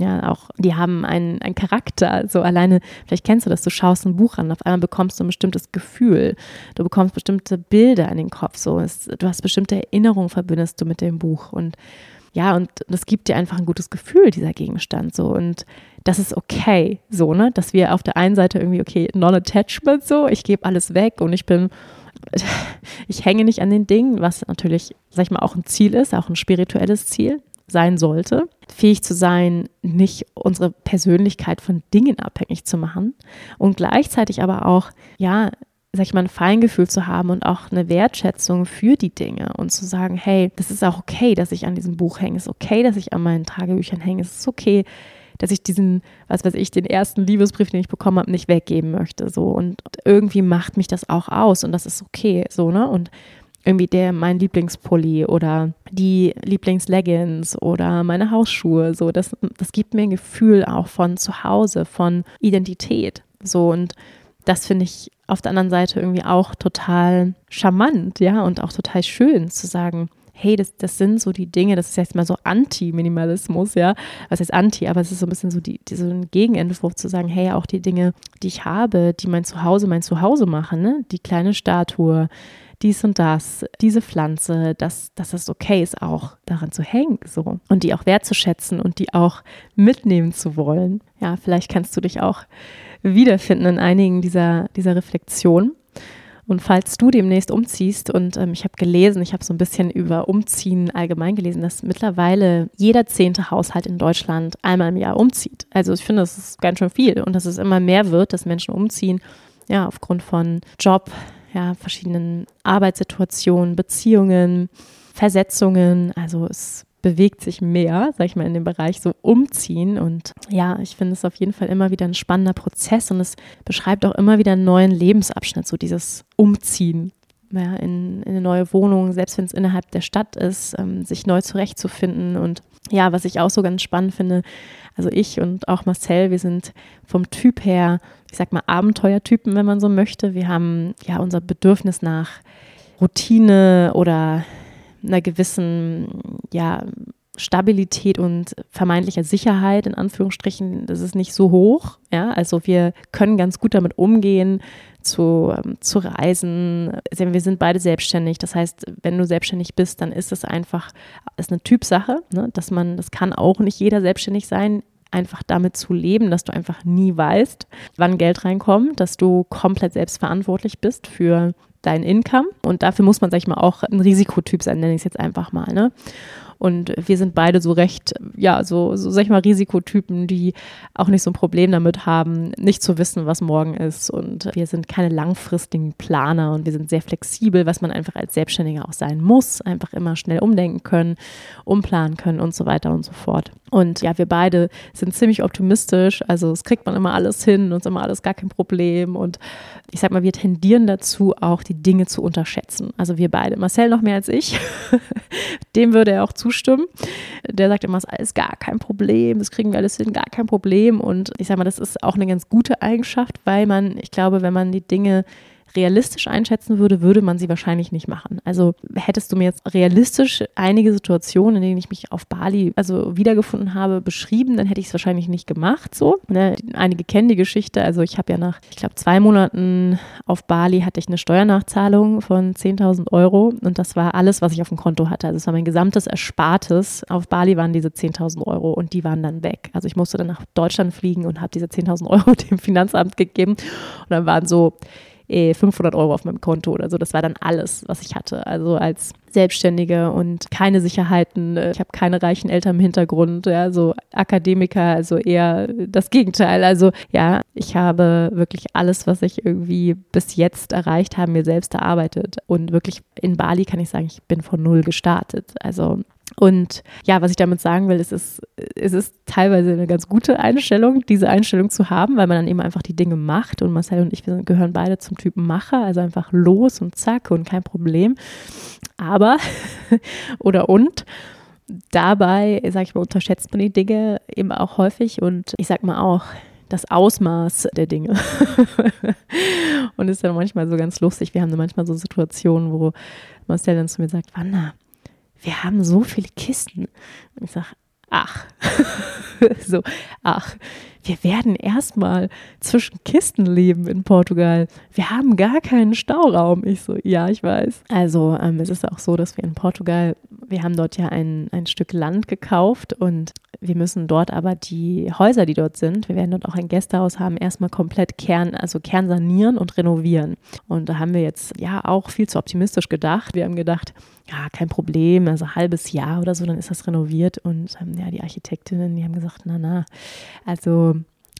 Ja, auch die haben einen, einen Charakter. So alleine, vielleicht kennst du das, du schaust ein Buch an, auf einmal bekommst du ein bestimmtes Gefühl. Du bekommst bestimmte Bilder in den Kopf. So, es, du hast bestimmte Erinnerungen, verbindest du mit dem Buch. Und ja, und das gibt dir einfach ein gutes Gefühl, dieser Gegenstand. So, und das ist okay, so, ne? Dass wir auf der einen Seite irgendwie, okay, non-attachment, so, ich gebe alles weg und ich bin ich hänge nicht an den Dingen, was natürlich, sag ich mal, auch ein Ziel ist, auch ein spirituelles Ziel sein sollte. Fähig zu sein, nicht unsere Persönlichkeit von Dingen abhängig zu machen und gleichzeitig aber auch, ja, sag ich mal, ein Feingefühl zu haben und auch eine Wertschätzung für die Dinge und zu sagen, hey, das ist auch okay, dass ich an diesem Buch hänge, es ist okay, dass ich an meinen Tagebüchern hänge, es ist okay, dass ich diesen, was weiß ich, den ersten Liebesbrief, den ich bekommen habe, nicht weggeben möchte. So. Und irgendwie macht mich das auch aus und das ist okay. So, ne? Und irgendwie der mein Lieblingspulli oder die Lieblingsleggings oder meine Hausschuhe. So, das, das gibt mir ein Gefühl auch von zu Hause, von Identität. So und das finde ich auf der anderen Seite irgendwie auch total charmant, ja, und auch total schön zu sagen, hey, das, das sind so die Dinge, das ist jetzt mal so Anti-Minimalismus, ja. Was heißt Anti, aber es ist so ein bisschen so, die, die, so ein Gegenentwurf zu sagen, hey, auch die Dinge, die ich habe, die mein Zuhause mein Zuhause machen, ne? Die kleine Statue, dies und das, diese Pflanze, dass, dass es okay ist, auch daran zu hängen, so. Und die auch wertzuschätzen und die auch mitnehmen zu wollen. Ja, vielleicht kannst du dich auch wiederfinden in einigen dieser, dieser Reflexionen. Und falls du demnächst umziehst, und ähm, ich habe gelesen, ich habe so ein bisschen über Umziehen allgemein gelesen, dass mittlerweile jeder zehnte Haushalt in Deutschland einmal im Jahr umzieht. Also ich finde, das ist ganz schön viel und dass es immer mehr wird, dass Menschen umziehen, ja, aufgrund von Job, ja, verschiedenen Arbeitssituationen, Beziehungen, Versetzungen. Also es bewegt sich mehr, sag ich mal, in dem Bereich so umziehen. Und ja, ich finde es auf jeden Fall immer wieder ein spannender Prozess und es beschreibt auch immer wieder einen neuen Lebensabschnitt, so dieses Umziehen. Ja, in, in eine neue Wohnung, selbst wenn es innerhalb der Stadt ist, ähm, sich neu zurechtzufinden. Und ja, was ich auch so ganz spannend finde, also ich und auch Marcel, wir sind vom Typ her, ich sag mal, Abenteuertypen, wenn man so möchte. Wir haben ja unser Bedürfnis nach Routine oder einer gewissen, ja, Stabilität und vermeintlicher Sicherheit, in Anführungsstrichen, das ist nicht so hoch. Ja, also wir können ganz gut damit umgehen, zu, ähm, zu reisen. Wir sind beide selbstständig. Das heißt, wenn du selbstständig bist, dann ist es einfach, ist eine Typsache, ne? dass man, das kann auch nicht jeder selbstständig sein einfach damit zu leben, dass du einfach nie weißt, wann Geld reinkommt, dass du komplett selbstverantwortlich bist für dein Income. Und dafür muss man, sag ich mal, auch ein Risikotyp sein, nenne ich es jetzt einfach mal. Ne? Und wir sind beide so recht, ja, so, so sag ich mal, Risikotypen, die auch nicht so ein Problem damit haben, nicht zu wissen, was morgen ist. Und wir sind keine langfristigen Planer und wir sind sehr flexibel, was man einfach als Selbstständiger auch sein muss. Einfach immer schnell umdenken können, umplanen können und so weiter und so fort. Und ja, wir beide sind ziemlich optimistisch. Also es kriegt man immer alles hin und ist immer alles gar kein Problem. Und ich sag mal, wir tendieren dazu, auch die Dinge zu unterschätzen. Also wir beide. Marcel noch mehr als ich. Dem würde er auch zustimmen. Der sagt immer, es ist alles gar kein Problem, das kriegen wir alles hin, gar kein Problem. Und ich sag mal, das ist auch eine ganz gute Eigenschaft, weil man, ich glaube, wenn man die Dinge realistisch einschätzen würde, würde man sie wahrscheinlich nicht machen. Also hättest du mir jetzt realistisch einige Situationen, in denen ich mich auf Bali also wiedergefunden habe, beschrieben, dann hätte ich es wahrscheinlich nicht gemacht. So, ne? einige kennen die Geschichte. Also ich habe ja nach, ich glaube, zwei Monaten auf Bali hatte ich eine Steuernachzahlung von 10.000 Euro und das war alles, was ich auf dem Konto hatte. Also es war mein gesamtes Erspartes. Auf Bali waren diese 10.000 Euro und die waren dann weg. Also ich musste dann nach Deutschland fliegen und habe diese 10.000 Euro dem Finanzamt gegeben und dann waren so 500 Euro auf meinem Konto oder so. Das war dann alles, was ich hatte. Also als Selbstständige und keine Sicherheiten. Ich habe keine reichen Eltern im Hintergrund, ja, so Akademiker, also eher das Gegenteil. Also ja, ich habe wirklich alles, was ich irgendwie bis jetzt erreicht habe, mir selbst erarbeitet. Und wirklich in Bali kann ich sagen, ich bin von null gestartet. Also und ja, was ich damit sagen will, ist, es, ist teilweise eine ganz gute Einstellung, diese Einstellung zu haben, weil man dann eben einfach die Dinge macht. Und Marcel und ich, wir gehören beide zum Typen Macher, also einfach los und zack und kein Problem. Aber, oder und, dabei, sage ich mal, unterschätzt man die Dinge eben auch häufig und ich sag mal auch, das Ausmaß der Dinge. und ist dann manchmal so ganz lustig. Wir haben dann manchmal so Situationen, wo Marcel dann zu mir sagt, Wanda, wir haben so viele Kisten. Und ich sage, ach, so, ach, wir werden erstmal zwischen Kisten leben in Portugal. Wir haben gar keinen Stauraum. Ich so, ja, ich weiß. Also ähm, es ist auch so, dass wir in Portugal, wir haben dort ja ein, ein Stück Land gekauft und wir müssen dort aber die Häuser, die dort sind, wir werden dort auch ein Gästehaus haben, erstmal komplett Kern, also kernsanieren und renovieren. Und da haben wir jetzt ja auch viel zu optimistisch gedacht. Wir haben gedacht, ja, kein Problem, also ein halbes Jahr oder so, dann ist das renoviert. Und ähm, ja, die Architektinnen, die haben gesagt, na, na, also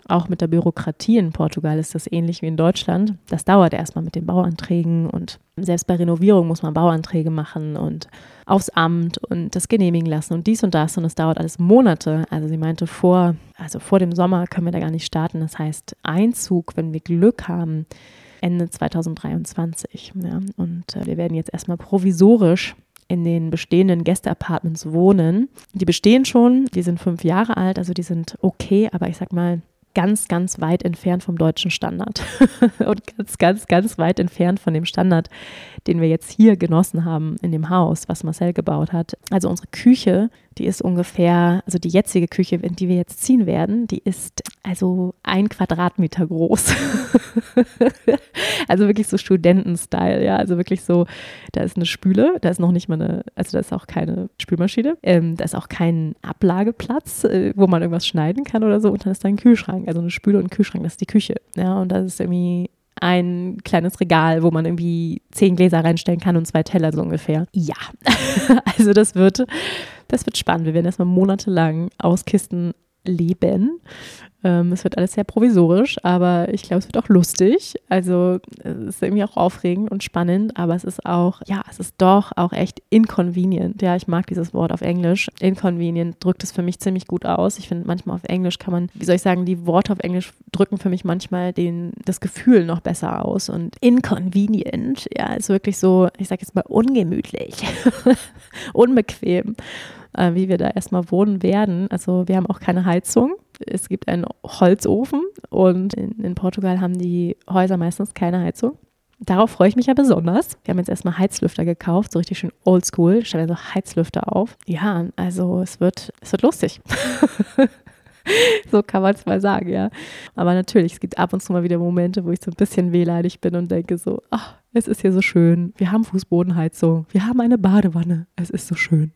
auch mit der Bürokratie in Portugal ist das ähnlich wie in Deutschland. Das dauert erstmal mit den Bauanträgen und selbst bei Renovierung muss man Bauanträge machen und aufs Amt und das genehmigen lassen und dies und das und es dauert alles Monate. Also sie meinte vor, also vor dem Sommer können wir da gar nicht starten. Das heißt Einzug, wenn wir Glück haben, Ende 2023. Ja. Und äh, wir werden jetzt erstmal provisorisch in den bestehenden Gästeapartments wohnen. Die bestehen schon, die sind fünf Jahre alt, also die sind okay, aber ich sag mal, ganz, ganz weit entfernt vom deutschen Standard und ganz, ganz, ganz weit entfernt von dem Standard, den wir jetzt hier genossen haben in dem Haus, was Marcel gebaut hat. Also unsere Küche die ist ungefähr, also die jetzige Küche, in die wir jetzt ziehen werden, die ist also ein Quadratmeter groß. also wirklich so Studentenstyle, ja. Also wirklich so, da ist eine Spüle, da ist noch nicht mal eine, also da ist auch keine Spülmaschine, ähm, da ist auch kein Ablageplatz, äh, wo man irgendwas schneiden kann oder so. Und dann ist da ein Kühlschrank, also eine Spüle und ein Kühlschrank, das ist die Küche. Ja, und das ist irgendwie ein kleines Regal, wo man irgendwie zehn Gläser reinstellen kann und zwei Teller so ungefähr. Ja, also das wird das wird spannend. Wir werden erstmal monatelang aus Kisten leben. Ähm, es wird alles sehr provisorisch, aber ich glaube, es wird auch lustig. Also es ist irgendwie auch aufregend und spannend, aber es ist auch, ja, es ist doch auch echt inconvenient. Ja, ich mag dieses Wort auf Englisch. Inconvenient drückt es für mich ziemlich gut aus. Ich finde, manchmal auf Englisch kann man, wie soll ich sagen, die Worte auf Englisch drücken für mich manchmal den, das Gefühl noch besser aus. Und inconvenient, ja, ist wirklich so, ich sage jetzt mal ungemütlich, unbequem äh, wie wir da erstmal wohnen werden. Also wir haben auch keine Heizung. Es gibt einen Holzofen und in, in Portugal haben die Häuser meistens keine Heizung. Darauf freue ich mich ja besonders. Wir haben jetzt erstmal Heizlüfter gekauft, so richtig schön oldschool. Stellen also Heizlüfter auf. Ja, also es wird, es wird lustig. so kann man es mal sagen, ja. Aber natürlich, es gibt ab und zu mal wieder Momente, wo ich so ein bisschen wehleidig bin und denke so, ach, es ist hier so schön. Wir haben Fußbodenheizung. Wir haben eine Badewanne. Es ist so schön.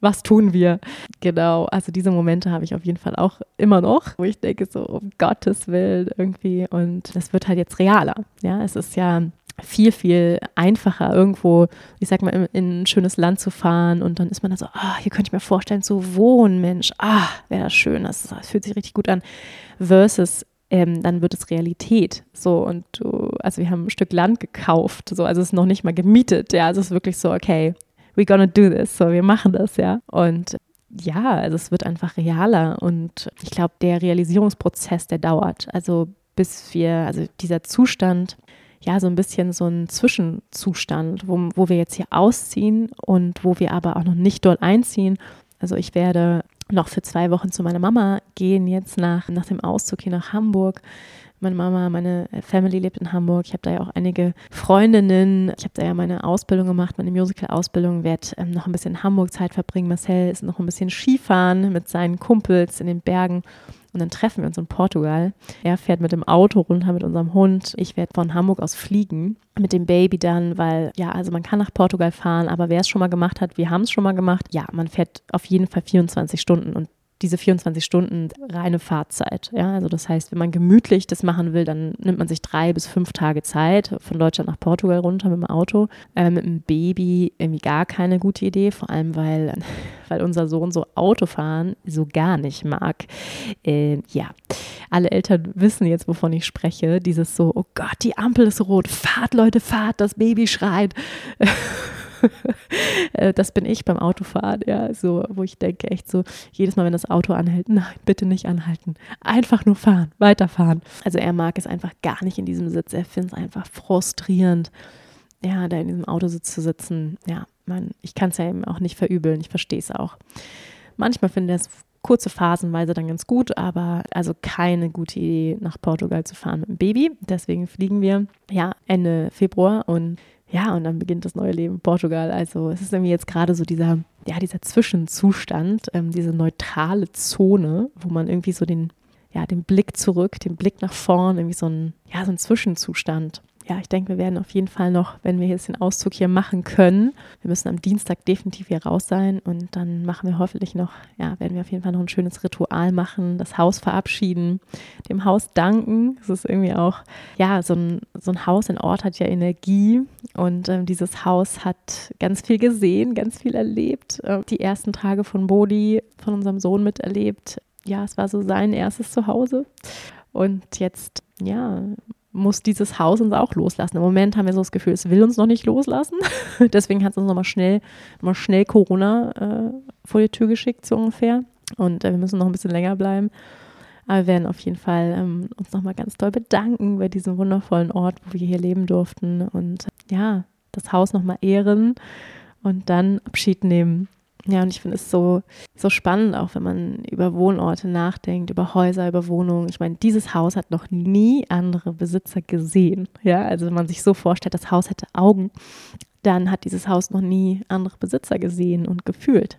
Was tun wir? Genau, also diese Momente habe ich auf jeden Fall auch immer noch, wo ich denke so, um Gottes Willen irgendwie. Und das wird halt jetzt realer. Ja, es ist ja viel, viel einfacher, irgendwo, ich sag mal, in, in, ein schönes Land zu fahren und dann ist man da so, ah, hier könnte ich mir vorstellen zu wohnen, Mensch, ah, wäre das schön, das, das, fühlt sich richtig gut an, versus ähm, dann wird es Realität, so und du, also wir haben ein Stück Land gekauft, so, also es ist noch nicht mal gemietet, ja, also es ist wirklich so, okay, we're gonna do this, so, wir machen das, ja, und ja, also es wird einfach realer und ich glaube, der Realisierungsprozess, der dauert, also bis wir, also dieser Zustand, ja so ein bisschen so ein Zwischenzustand, wo, wo wir jetzt hier ausziehen und wo wir aber auch noch nicht dort einziehen. Also ich werde noch für zwei Wochen zu meiner Mama gehen, jetzt nach, nach dem Auszug hier nach Hamburg. Meine Mama, meine Family lebt in Hamburg. Ich habe da ja auch einige Freundinnen. Ich habe da ja meine Ausbildung gemacht, meine Musical-Ausbildung. Werde ähm, noch ein bisschen Hamburg Zeit verbringen. Marcel ist noch ein bisschen Skifahren mit seinen Kumpels in den Bergen. Und dann treffen wir uns in Portugal. Er fährt mit dem Auto runter mit unserem Hund. Ich werde von Hamburg aus fliegen mit dem Baby dann, weil ja, also man kann nach Portugal fahren, aber wer es schon mal gemacht hat, wir haben es schon mal gemacht. Ja, man fährt auf jeden Fall 24 Stunden und diese 24 Stunden reine Fahrzeit. Ja, also das heißt, wenn man gemütlich das machen will, dann nimmt man sich drei bis fünf Tage Zeit von Deutschland nach Portugal runter mit dem Auto. Äh, mit einem Baby irgendwie gar keine gute Idee, vor allem weil, weil unser Sohn so Autofahren so gar nicht mag. Äh, ja, alle Eltern wissen jetzt, wovon ich spreche. Dieses so, oh Gott, die Ampel ist rot, fahrt Leute, fahrt, das Baby schreit. Äh, das bin ich beim Autofahren, ja, so, wo ich denke, echt so, jedes Mal, wenn das Auto anhält, nein, bitte nicht anhalten. Einfach nur fahren, weiterfahren. Also er mag es einfach gar nicht in diesem Sitz. Er findet es einfach frustrierend, ja, da in diesem Autositz zu sitzen. Ja, man, ich kann es ja eben auch nicht verübeln, ich verstehe es auch. Manchmal finde er es kurze Phasenweise dann ganz gut, aber also keine gute Idee, nach Portugal zu fahren mit dem Baby. Deswegen fliegen wir ja Ende Februar und ja, und dann beginnt das neue Leben in Portugal. Also es ist irgendwie jetzt gerade so dieser, ja, dieser Zwischenzustand, ähm, diese neutrale Zone, wo man irgendwie so den, ja, den Blick zurück, den Blick nach vorn, irgendwie so ein, ja, so ein Zwischenzustand ja, ich denke, wir werden auf jeden Fall noch, wenn wir jetzt den Auszug hier machen können, wir müssen am Dienstag definitiv hier raus sein und dann machen wir hoffentlich noch, ja, werden wir auf jeden Fall noch ein schönes Ritual machen, das Haus verabschieden, dem Haus danken. Es ist irgendwie auch, ja, so ein, so ein Haus, ein Ort hat ja Energie und ähm, dieses Haus hat ganz viel gesehen, ganz viel erlebt. Äh, die ersten Tage von Bodhi, von unserem Sohn miterlebt. Ja, es war so sein erstes Zuhause. Und jetzt, ja, muss dieses Haus uns auch loslassen. Im Moment haben wir so das Gefühl, es will uns noch nicht loslassen. Deswegen hat es uns nochmal schnell, mal schnell Corona äh, vor die Tür geschickt, so ungefähr. Und äh, wir müssen noch ein bisschen länger bleiben. Aber wir werden auf jeden Fall ähm, uns nochmal ganz doll bedanken bei diesem wundervollen Ort, wo wir hier leben durften. Und ja, das Haus nochmal ehren und dann Abschied nehmen. Ja, und ich finde es so, so spannend, auch wenn man über Wohnorte nachdenkt, über Häuser, über Wohnungen. Ich meine, dieses Haus hat noch nie andere Besitzer gesehen. Ja, also wenn man sich so vorstellt, das Haus hätte Augen, dann hat dieses Haus noch nie andere Besitzer gesehen und gefühlt.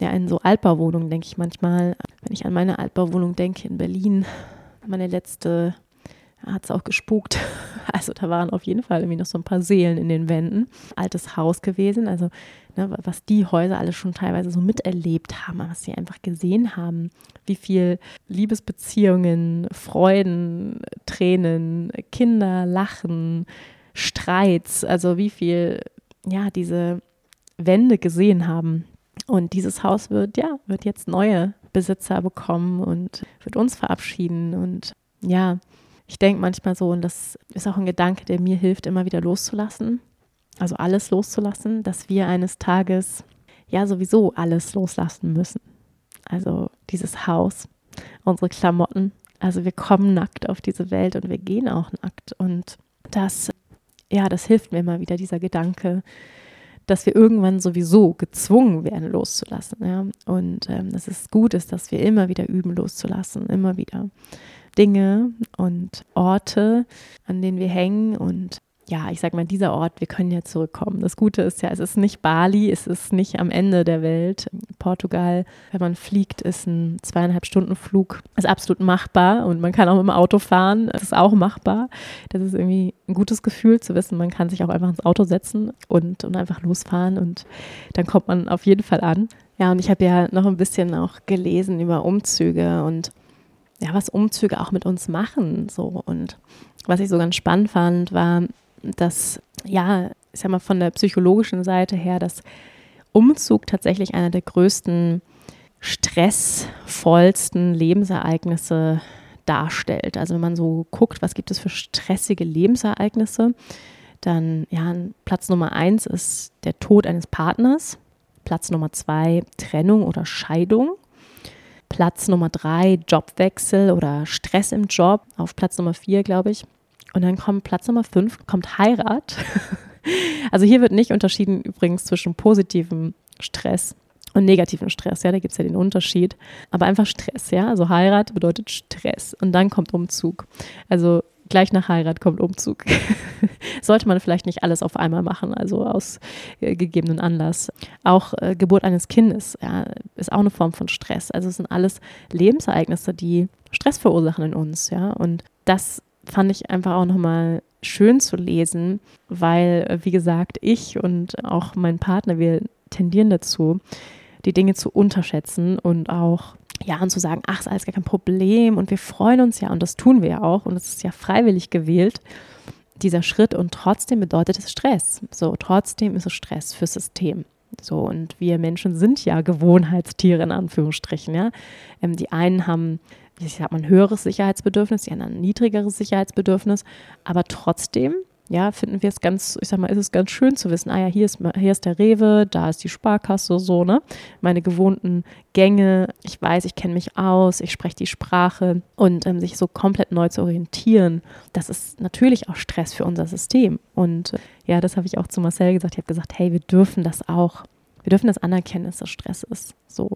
Ja, in so Altbauwohnungen denke ich manchmal, wenn ich an meine Altbauwohnung denke in Berlin, meine letzte hat es auch gespukt. Also da waren auf jeden Fall irgendwie noch so ein paar Seelen in den Wänden. Altes Haus gewesen, also ne, was die Häuser alles schon teilweise so miterlebt haben, was sie einfach gesehen haben, wie viel Liebesbeziehungen, Freuden, Tränen, Kinder, Lachen, Streits, also wie viel, ja, diese Wände gesehen haben. Und dieses Haus wird, ja, wird jetzt neue Besitzer bekommen und wird uns verabschieden und ja, ich denke manchmal so, und das ist auch ein Gedanke, der mir hilft, immer wieder loszulassen, also alles loszulassen, dass wir eines Tages ja sowieso alles loslassen müssen. Also dieses Haus, unsere Klamotten. Also wir kommen nackt auf diese Welt und wir gehen auch nackt. Und das, ja, das hilft mir immer wieder, dieser Gedanke, dass wir irgendwann sowieso gezwungen werden, loszulassen. Ja? Und ähm, dass es gut ist, dass wir immer wieder üben, loszulassen, immer wieder. Dinge und Orte, an denen wir hängen und ja, ich sag mal, dieser Ort, wir können ja zurückkommen. Das Gute ist ja, es ist nicht Bali, es ist nicht am Ende der Welt. Portugal, wenn man fliegt, ist ein zweieinhalb Stunden Flug, ist absolut machbar und man kann auch mit dem Auto fahren, das ist auch machbar. Das ist irgendwie ein gutes Gefühl zu wissen, man kann sich auch einfach ins Auto setzen und, und einfach losfahren und dann kommt man auf jeden Fall an. Ja, und ich habe ja noch ein bisschen auch gelesen über Umzüge und ja, was Umzüge auch mit uns machen. So. Und was ich so ganz spannend fand, war, dass, ja, ich sag mal, von der psychologischen Seite her, dass Umzug tatsächlich einer der größten, stressvollsten Lebensereignisse darstellt. Also wenn man so guckt, was gibt es für stressige Lebensereignisse, dann ja, Platz Nummer eins ist der Tod eines Partners, Platz Nummer zwei Trennung oder Scheidung, Platz Nummer drei Jobwechsel oder Stress im Job. Auf Platz Nummer vier, glaube ich. Und dann kommt Platz Nummer fünf, kommt Heirat. also hier wird nicht unterschieden übrigens zwischen positivem Stress und negativen Stress. Ja, da gibt es ja den Unterschied. Aber einfach Stress, ja. Also Heirat bedeutet Stress. Und dann kommt Umzug. Also gleich nach Heirat kommt Umzug. Sollte man vielleicht nicht alles auf einmal machen, also aus äh, gegebenen Anlass. Auch äh, Geburt eines Kindes ja, ist auch eine Form von Stress. Also es sind alles Lebensereignisse, die Stress verursachen in uns, ja. Und das fand ich einfach auch nochmal schön zu lesen, weil, äh, wie gesagt, ich und auch mein Partner, wir tendieren dazu, die Dinge zu unterschätzen und auch ja, und zu sagen, ach, ist alles gar kein Problem und wir freuen uns ja und das tun wir ja auch und es ist ja freiwillig gewählt, dieser Schritt und trotzdem bedeutet es Stress. So, trotzdem ist es Stress fürs System. So, und wir Menschen sind ja Gewohnheitstiere in Anführungsstrichen, ja. Ähm, die einen haben, wie sagt man, ein höheres Sicherheitsbedürfnis, die anderen ein niedrigeres Sicherheitsbedürfnis, aber trotzdem ja, finden wir es ganz, ich sag mal, ist es ganz schön zu wissen, ah ja, hier ist, hier ist der Rewe, da ist die Sparkasse, so, ne? Meine gewohnten Gänge, ich weiß, ich kenne mich aus, ich spreche die Sprache und ähm, sich so komplett neu zu orientieren, das ist natürlich auch Stress für unser System. Und äh, ja, das habe ich auch zu Marcel gesagt. Ich habe gesagt, hey, wir dürfen das auch, wir dürfen das anerkennen, dass das Stress ist. So.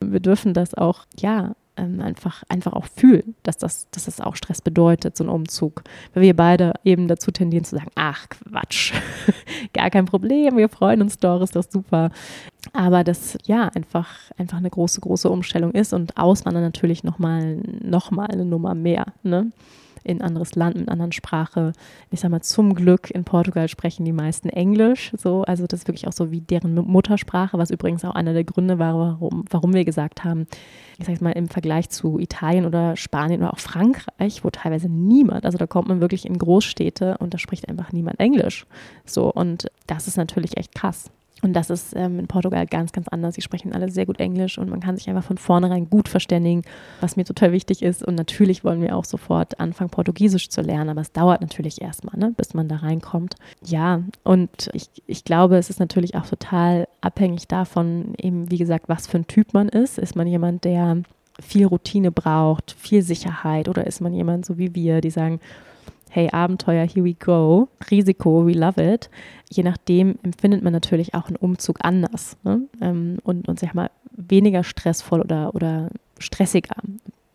Wir dürfen das auch, ja, ähm, einfach, einfach auch fühlen, dass das, dass das auch Stress bedeutet, so ein Umzug. Weil wir beide eben dazu tendieren zu sagen, ach Quatsch, gar kein Problem, wir freuen uns doch, ist doch super. Aber das ja einfach, einfach eine große, große Umstellung ist und Auswandern natürlich nochmal noch mal eine Nummer mehr. Ne? In ein anderes Land mit einer anderen Sprache. Ich sage mal, zum Glück in Portugal sprechen die meisten Englisch. So, also das ist wirklich auch so wie deren Muttersprache, was übrigens auch einer der Gründe war, warum, warum wir gesagt haben, ich sage mal, im Vergleich zu Italien oder Spanien oder auch Frankreich, wo teilweise niemand, also da kommt man wirklich in Großstädte und da spricht einfach niemand Englisch. So, und das ist natürlich echt krass. Und das ist ähm, in Portugal ganz, ganz anders. Sie sprechen alle sehr gut Englisch und man kann sich einfach von vornherein gut verständigen, was mir total wichtig ist. Und natürlich wollen wir auch sofort anfangen, Portugiesisch zu lernen, aber es dauert natürlich erstmal, ne, bis man da reinkommt. Ja, und ich, ich glaube, es ist natürlich auch total abhängig davon, eben wie gesagt, was für ein Typ man ist. Ist man jemand, der viel Routine braucht, viel Sicherheit oder ist man jemand so wie wir, die sagen, hey, Abenteuer, here we go, Risiko, we love it. Je nachdem empfindet man natürlich auch einen Umzug anders ne? Ähm, und, und sag mal, weniger stressvoll oder, oder stressiger,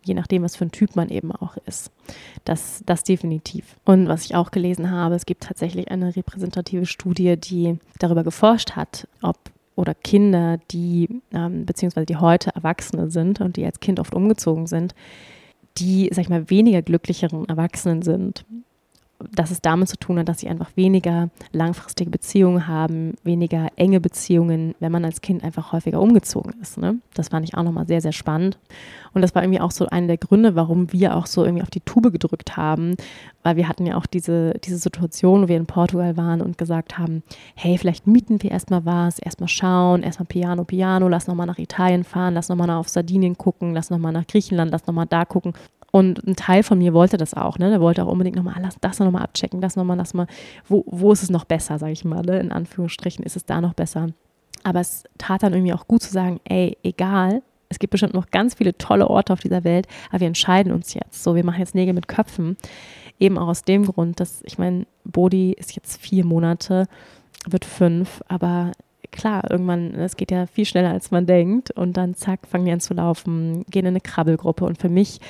je nachdem, was für ein Typ man eben auch ist. Das, das definitiv. Und was ich auch gelesen habe, es gibt tatsächlich eine repräsentative Studie, die darüber geforscht hat, ob oder Kinder, die ähm, beziehungsweise die heute Erwachsene sind und die als Kind oft umgezogen sind, die, sag ich mal, weniger glücklicheren Erwachsenen sind dass es damit zu tun hat, dass sie einfach weniger langfristige Beziehungen haben, weniger enge Beziehungen, wenn man als Kind einfach häufiger umgezogen ist. Ne? Das fand ich auch nochmal sehr, sehr spannend. Und das war irgendwie auch so einer der Gründe, warum wir auch so irgendwie auf die Tube gedrückt haben, weil wir hatten ja auch diese, diese Situation, wo wir in Portugal waren und gesagt haben, hey, vielleicht mieten wir erstmal was, erstmal schauen, erstmal Piano, Piano, lass nochmal nach Italien fahren, lass nochmal auf Sardinien gucken, lass nochmal nach Griechenland, lass nochmal da gucken. Und ein Teil von mir wollte das auch, ne? Der wollte auch unbedingt nochmal, lass das nochmal abchecken, das nochmal, lass mal, wo, wo ist es noch besser, sage ich mal, ne? In Anführungsstrichen ist es da noch besser. Aber es tat dann irgendwie auch gut zu sagen, ey, egal, es gibt bestimmt noch ganz viele tolle Orte auf dieser Welt, aber wir entscheiden uns jetzt. So, wir machen jetzt Nägel mit Köpfen. Eben auch aus dem Grund, dass, ich meine, Bodhi ist jetzt vier Monate, wird fünf, aber klar, irgendwann, es geht ja viel schneller, als man denkt. Und dann zack, fangen die an zu laufen, gehen in eine Krabbelgruppe. Und für mich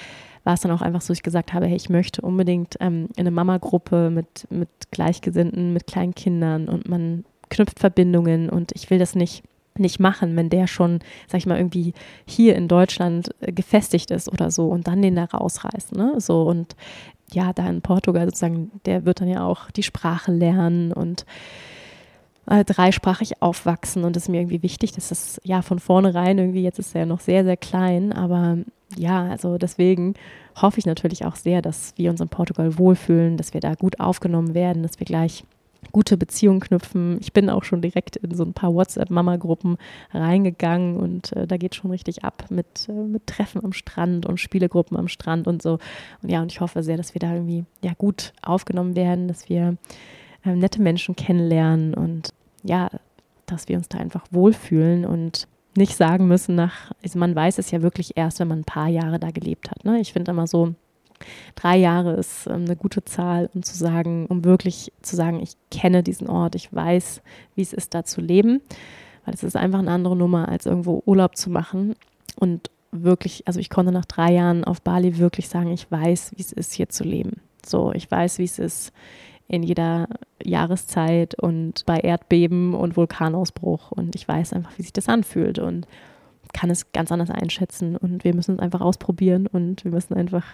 war es dann auch einfach so, dass ich gesagt habe, hey, ich möchte unbedingt ähm, in eine Mama-Gruppe mit, mit Gleichgesinnten, mit kleinen Kindern und man knüpft Verbindungen und ich will das nicht nicht machen, wenn der schon, sag ich mal, irgendwie hier in Deutschland äh, gefestigt ist oder so und dann den da rausreißt, ne? So und ja, da in Portugal sozusagen, der wird dann ja auch die Sprache lernen und äh, dreisprachig aufwachsen und das ist mir irgendwie wichtig, dass das ja von vornherein irgendwie, jetzt ist er ja noch sehr, sehr klein, aber ja, also deswegen hoffe ich natürlich auch sehr, dass wir uns in Portugal wohlfühlen, dass wir da gut aufgenommen werden, dass wir gleich gute Beziehungen knüpfen. Ich bin auch schon direkt in so ein paar WhatsApp-Mama-Gruppen reingegangen und äh, da geht schon richtig ab mit, äh, mit Treffen am Strand und Spielegruppen am Strand und so. Und ja, und ich hoffe sehr, dass wir da irgendwie ja, gut aufgenommen werden, dass wir äh, nette Menschen kennenlernen und ja, dass wir uns da einfach wohlfühlen und nicht sagen müssen nach, also man weiß es ja wirklich erst, wenn man ein paar Jahre da gelebt hat. Ne? Ich finde immer so, drei Jahre ist ähm, eine gute Zahl, um zu sagen, um wirklich zu sagen, ich kenne diesen Ort, ich weiß, wie es ist, da zu leben. Weil es ist einfach eine andere Nummer, als irgendwo Urlaub zu machen. Und wirklich, also ich konnte nach drei Jahren auf Bali wirklich sagen, ich weiß, wie es ist, hier zu leben. So, ich weiß, wie es ist, in jeder Jahreszeit und bei Erdbeben und Vulkanausbruch. Und ich weiß einfach, wie sich das anfühlt und kann es ganz anders einschätzen. Und wir müssen es einfach ausprobieren und wir müssen einfach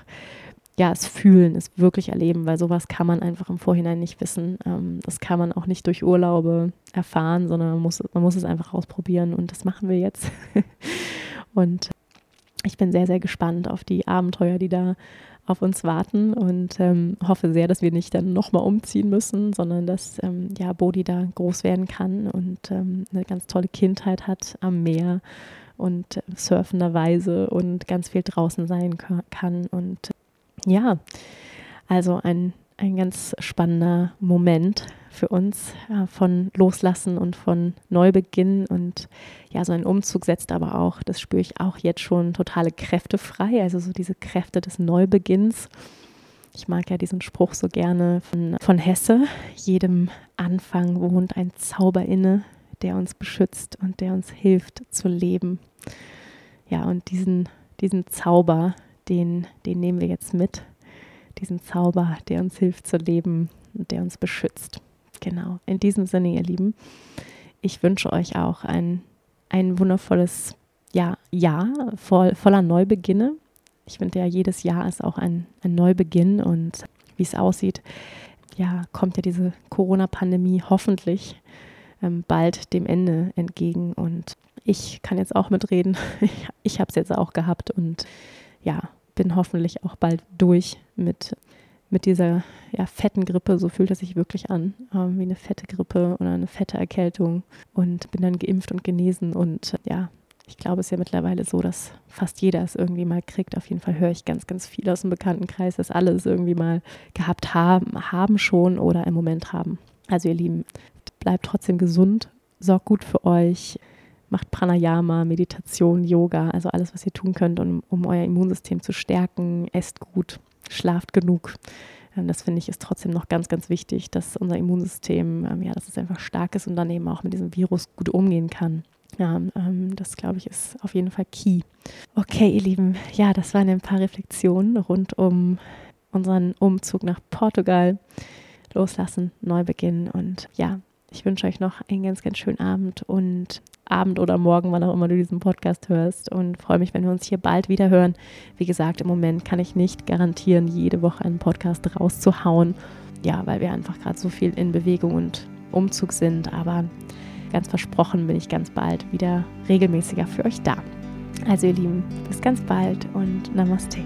ja, es fühlen, es wirklich erleben, weil sowas kann man einfach im Vorhinein nicht wissen. Ähm, das kann man auch nicht durch Urlaube erfahren, sondern man muss, man muss es einfach ausprobieren und das machen wir jetzt. und ich bin sehr, sehr gespannt auf die Abenteuer, die da auf uns warten und ähm, hoffe sehr, dass wir nicht dann nochmal umziehen müssen, sondern dass ähm, ja, Bodhi da groß werden kann und ähm, eine ganz tolle Kindheit hat am Meer und äh, surfenderweise und ganz viel draußen sein kann. Und ja, also ein, ein ganz spannender Moment für uns ja, von Loslassen und von Neubeginn. Und ja, so ein Umzug setzt aber auch, das spüre ich auch jetzt schon, totale Kräfte frei. Also so diese Kräfte des Neubeginns. Ich mag ja diesen Spruch so gerne von, von Hesse. Jedem Anfang wohnt ein Zauber inne, der uns beschützt und der uns hilft zu leben. Ja, und diesen, diesen Zauber, den, den nehmen wir jetzt mit. Diesen Zauber, der uns hilft zu leben und der uns beschützt. Genau, in diesem Sinne, ihr Lieben, ich wünsche euch auch ein, ein wundervolles ja, Jahr voll, voller Neubeginne. Ich finde ja, jedes Jahr ist auch ein, ein Neubeginn und wie es aussieht, ja, kommt ja diese Corona-Pandemie hoffentlich ähm, bald dem Ende entgegen. Und ich kann jetzt auch mitreden. Ich, ich habe es jetzt auch gehabt und ja, bin hoffentlich auch bald durch mit mit dieser ja, fetten Grippe, so fühlt es sich wirklich an, ähm, wie eine fette Grippe oder eine fette Erkältung und bin dann geimpft und genesen und äh, ja, ich glaube, es ist ja mittlerweile so, dass fast jeder es irgendwie mal kriegt. Auf jeden Fall höre ich ganz, ganz viel aus dem Bekanntenkreis, dass alle es irgendwie mal gehabt haben, haben schon oder im Moment haben. Also ihr Lieben, bleibt trotzdem gesund, sorgt gut für euch, macht Pranayama, Meditation, Yoga, also alles, was ihr tun könnt, um, um euer Immunsystem zu stärken, esst gut schlaft genug. Ähm, das finde ich ist trotzdem noch ganz, ganz wichtig, dass unser Immunsystem, ähm, ja, dass es einfach stark ist und dann eben auch mit diesem Virus gut umgehen kann. Ja, ähm, das glaube ich ist auf jeden Fall key. Okay, ihr Lieben, ja, das waren ein paar Reflexionen rund um unseren Umzug nach Portugal. Loslassen, neu beginnen und ja, ich wünsche euch noch einen ganz, ganz schönen Abend und Abend oder Morgen, wann auch immer du diesen Podcast hörst. Und freue mich, wenn wir uns hier bald wieder hören. Wie gesagt, im Moment kann ich nicht garantieren, jede Woche einen Podcast rauszuhauen. Ja, weil wir einfach gerade so viel in Bewegung und Umzug sind. Aber ganz versprochen bin ich ganz bald wieder regelmäßiger für euch da. Also ihr Lieben, bis ganz bald und Namaste.